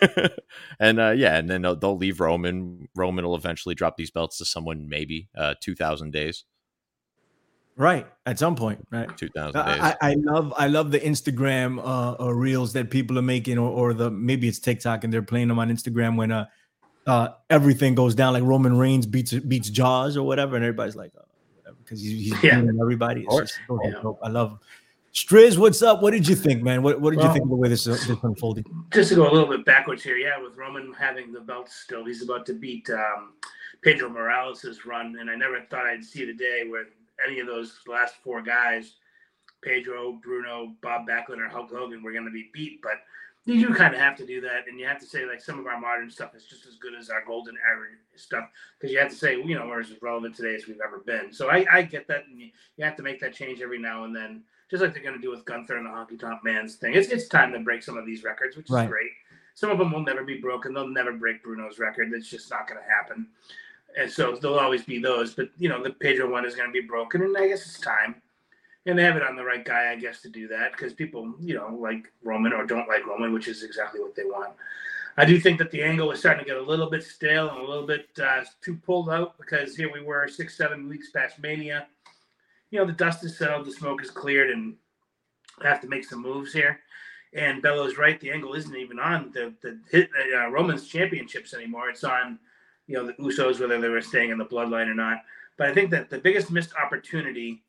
and uh, yeah, and then they'll, they'll leave Roman. Roman will eventually drop these belts to someone, maybe uh, two thousand days. Right. At some point, right? 2000 I, I, love I love the Instagram uh, uh, reels that people are making or, or the maybe it's TikTok and they're playing them on Instagram when uh uh everything goes down like Roman Reigns beats beats Jaws or whatever and everybody's like oh, because he's, he's yeah. everybody. It's just, yeah. I love Striz, what's up? What did you think, man? What, what did well, you think of the way this, uh, this unfolded? Just to go a little bit backwards here, yeah, with Roman having the belt still, he's about to beat um, Pedro Morales' run, and I never thought I'd see the day where any of those last four guys, Pedro, Bruno, Bob Backlund, or Hulk Hogan, were going to be beat. But you do kind of have to do that, and you have to say like some of our modern stuff is just as good as our golden era stuff because you have to say you know we're as relevant today as we've ever been. So I, I get that, and you, you have to make that change every now and then, just like they're going to do with Gunther and the Honky Tonk Man's thing. It's it's time to break some of these records, which right. is great. Some of them will never be broken. They'll never break Bruno's record. That's just not going to happen and so there'll always be those. But you know, the Pedro one is going to be broken, and I guess it's time. And they have it on the right guy, I guess, to do that because people, you know, like Roman or don't like Roman, which is exactly what they want. I do think that the angle is starting to get a little bit stale and a little bit uh, too pulled out because here we were six, seven weeks past Mania. You know, the dust is settled, the smoke is cleared, and I have to make some moves here. And Bello's right; the angle isn't even on the the hit, uh, Roman's championships anymore. It's on you know the Usos, whether they were staying in the bloodline or not. But I think that the biggest missed opportunity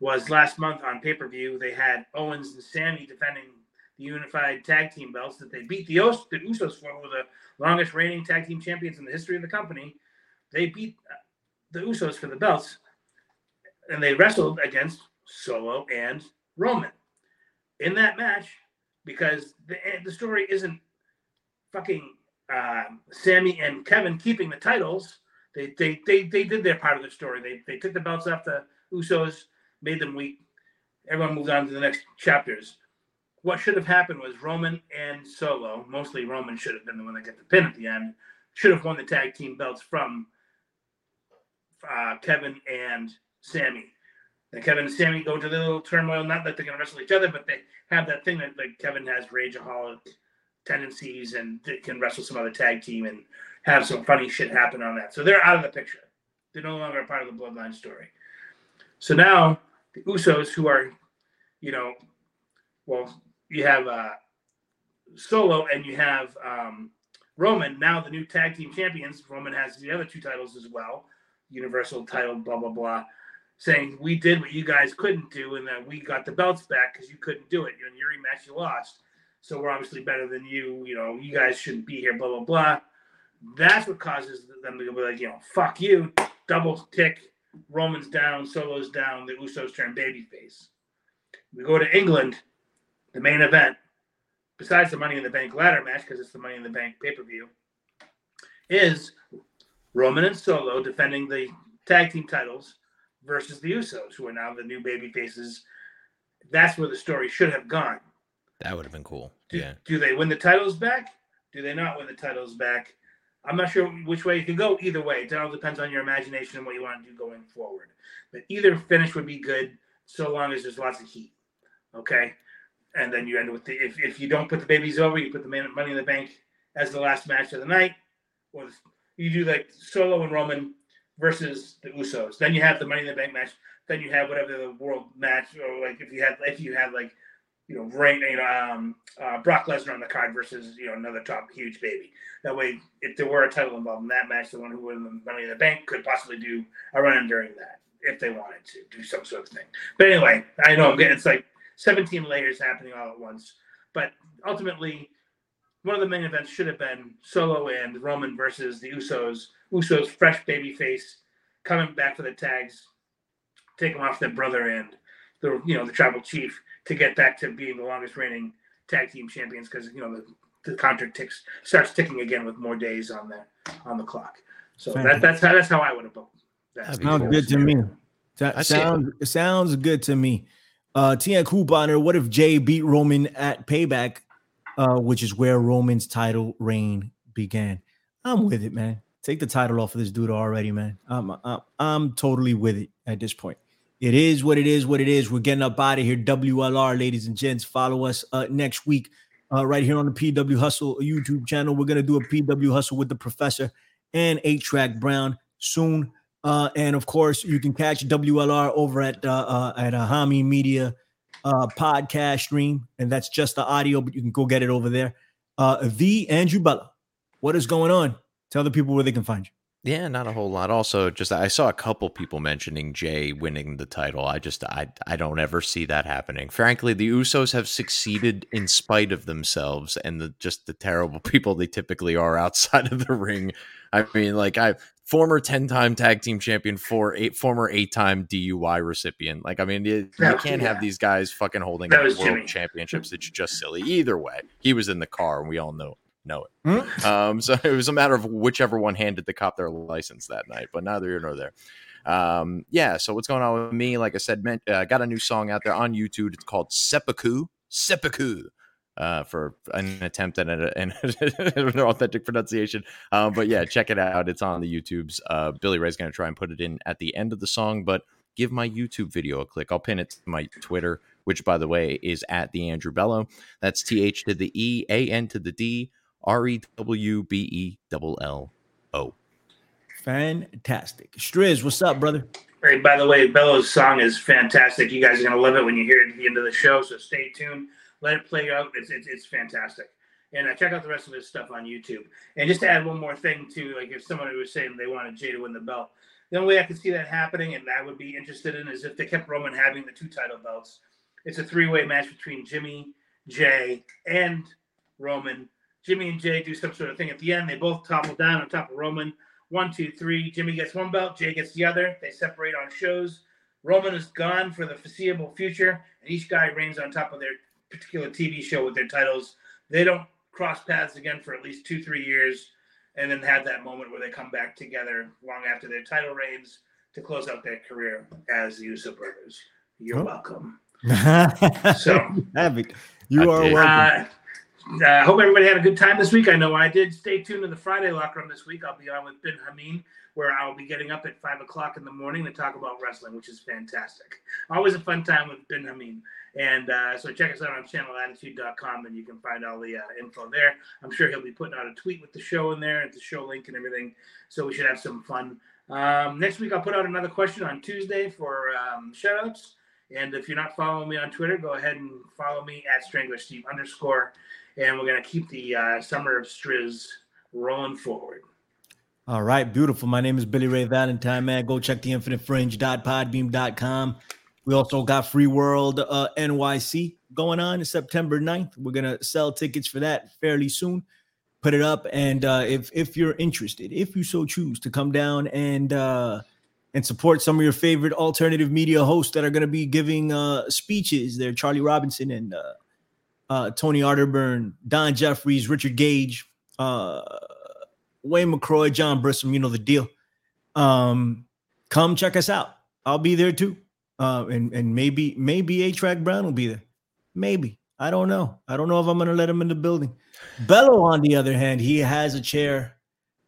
was last month on pay per view. They had Owens and Sami defending the unified tag team belts that they beat the, the Usos for, who were the longest reigning tag team champions in the history of the company. They beat uh, the Usos for the belts, and they wrestled against Solo and Roman in that match because the eh, the story isn't fucking uh, Sami and Kevin keeping the titles. They, they they they did their part of the story. They they took the belts off the Usos, made them weak. Everyone moved on to the next chapters. What should have happened was Roman and Solo, mostly Roman should have been the one that got the pin at the end, should have won the tag team belts from uh, Kevin and Sami. And Kevin and Sami go to the little turmoil. Not that they're going to wrestle each other, but they have that thing that like Kevin has rageaholic tendencies and can wrestle some other tag team and have some funny shit happen on that. So they're out of the picture. They're no longer a part of the bloodline story. So now the Usos, who are, you know, well, you have uh, Solo and you have um, Roman, now the new tag team champions. Roman has the other two titles as well, Universal title, blah, blah, blah, saying, We did what you guys couldn't do, and that we got the belts back because you couldn't do it. You In your rematch, you lost so we're obviously better than you. You know, you guys shouldn't be here. Blah blah blah. That's what causes them to be like, you know, fuck you. Double tick. Roman's down. Solo's down. The Usos turn babyface. We go to England, the main event, besides the Money in the Bank ladder match, because it's the Money in the Bank pay per view, is Roman and Solo defending the tag team titles versus the Usos, who are now the new baby faces. That's where the story should have gone. That would have been cool. Do, yeah. do they win the titles back? Do they not win the titles back? I'm not sure which way you can go. Either way, it all depends on your imagination and what you want to do going forward. But either finish would be good, so long as there's lots of heat. Okay, and then you end with the if, if you don't put the babies over, you put the money in the bank as the last match of the night, or you do like Solo and Roman versus the Usos. Then you have the Money in the Bank match. Then you have whatever the world match, or like if you had if you had like you know, Ray, you know, um, uh, Brock Lesnar on the card versus you know another top huge baby. That way, if there were a title involved in that match, the one who won the Money in the Bank could possibly do a run during that if they wanted to do some sort of thing. But anyway, I know I'm getting it's like 17 layers happening all at once. But ultimately, one of the main events should have been Solo and Roman versus the Usos. Usos fresh baby face coming back for the tags, take them off their brother and the you know the tribal chief to get back to being the longest reigning tag team champions because you know the, the contract ticks starts ticking again with more days on the on the clock. So that, that's how that's how I would have booked. That sounds good to me. That sounds it. sounds good to me. Uh Tian Couponer, what if Jay beat Roman at payback, uh, which is where Roman's title reign began? I'm with it, man. Take the title off of this dude already, man. I'm I'm, I'm totally with it at this point. It is what it is, what it is. We're getting up out of here. WLR, ladies and gents. Follow us uh, next week uh, right here on the PW Hustle YouTube channel. We're going to do a PW Hustle with the professor and 8 Track Brown soon. Uh, and of course, you can catch WLR over at uh, uh, at a Hami Media uh, podcast stream, and that's just the audio, but you can go get it over there. Uh, the Andrew Bello, what is going on? Tell the people where they can find you. Yeah, not a whole lot. Also, just I saw a couple people mentioning Jay winning the title. I just I I don't ever see that happening. Frankly, the Usos have succeeded in spite of themselves and the just the terrible people they typically are outside of the ring. I mean, like I former 10-time tag team champion for eight former eight-time DUI recipient. Like I mean, you, you can't have these guys fucking holding world Jimmy. championships. It's just silly. Either way, he was in the car and we all know know it. Mm-hmm. Um, so it was a matter of whichever one handed the cop their license that night, but neither here nor there. Um, yeah, so what's going on with me? Like I said, meant, uh, got a new song out there on YouTube. It's called Seppuku. Seppuku. Uh, for an attempt at an, an authentic pronunciation. Um, but yeah, check it out. It's on the YouTubes. Uh, Billy Ray's going to try and put it in at the end of the song, but give my YouTube video a click. I'll pin it to my Twitter, which by the way is at the Andrew Bello. That's T H to the E, A N to the D, R E W B E L L O. Fantastic. Striz, what's up, brother? Hey, by the way, Bello's song is fantastic. You guys are gonna love it when you hear it at the end of the show. So stay tuned. Let it play out. It's it's, it's fantastic. And uh, check out the rest of his stuff on YouTube. And just to add one more thing too, like if someone was saying they wanted Jay to win the belt, the only way I could see that happening, and I would be interested in, is if they kept Roman having the two title belts. It's a three-way match between Jimmy, Jay, and Roman Jimmy and Jay do some sort of thing at the end. They both topple down on top of Roman. One, two, three. Jimmy gets one belt, Jay gets the other. They separate on shows. Roman is gone for the foreseeable future, and each guy reigns on top of their particular TV show with their titles. They don't cross paths again for at least two, three years, and then have that moment where they come back together long after their title reigns to close out their career as the Uso brothers. You're oh. welcome. so, you are welcome. Uh, I uh, hope everybody had a good time this week. I know I did. Stay tuned to the Friday locker room this week. I'll be on with Ben Hameen, where I'll be getting up at five o'clock in the morning to talk about wrestling, which is fantastic. Always a fun time with Ben Hameen. And uh, so check us out on channelattitude.com and you can find all the uh, info there. I'm sure he'll be putting out a tweet with the show in there and the show link and everything. So we should have some fun. Um, next week, I'll put out another question on Tuesday for um, shoutouts. And if you're not following me on Twitter, go ahead and follow me at Strangler Steve underscore and we're going to keep the uh, summer of Striz rolling forward. All right, beautiful. My name is Billy Ray Valentine, man. Go check the infinitefringe.podbean.com. We also got Free World uh, NYC going on September 9th. We're going to sell tickets for that fairly soon. Put it up. And uh, if, if you're interested, if you so choose to come down and uh, and support some of your favorite alternative media hosts that are going to be giving uh, speeches. There, Charlie Robinson and uh, Tony Arterburn, Don Jeffries, Richard Gage, uh, Wayne McRoy, John Brisson. You know the deal. Um, come check us out. I'll be there too, uh, and and maybe maybe 8 Track Brown will be there. Maybe I don't know. I don't know if I'm going to let him in the building. Bello, on the other hand, he has a chair,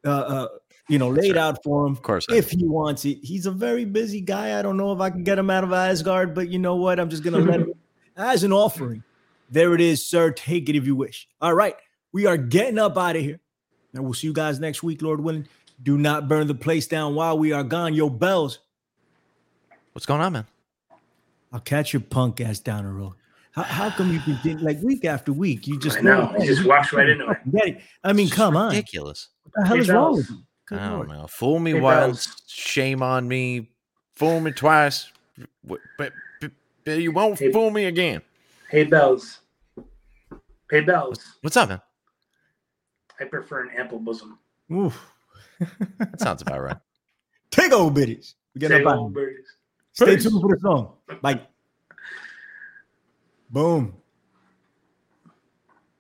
uh, uh, you know, laid out for him. Of course, if he wants it. He's a very busy guy. I don't know if I can get him out of Asgard, but you know what? I'm just going to let him as an offering. There it is, sir. Take it if you wish. All right, we are getting up out of here, and we'll see you guys next week, Lord willing. Do not burn the place down while we are gone. Yo, bells. What's going on, man? I'll catch your punk ass down the road. How, how come you can like week after week? You just I know. You just walks right into it. Get it. I mean, come on. Ridiculous. What the hell Hey, is wrong Bells. with you? Good I don't know. Fool me Hey, once, Bells. shame on me. Fool me twice, but, but, but, but you won't Hey. fool me again. Hey, Bells. Hey, Bells. What's up, man? I prefer an ample bosom. Oof. That sounds about right. Take old biddies. We get Say up old birdies. Stay tuned for the song. Bye. Boom.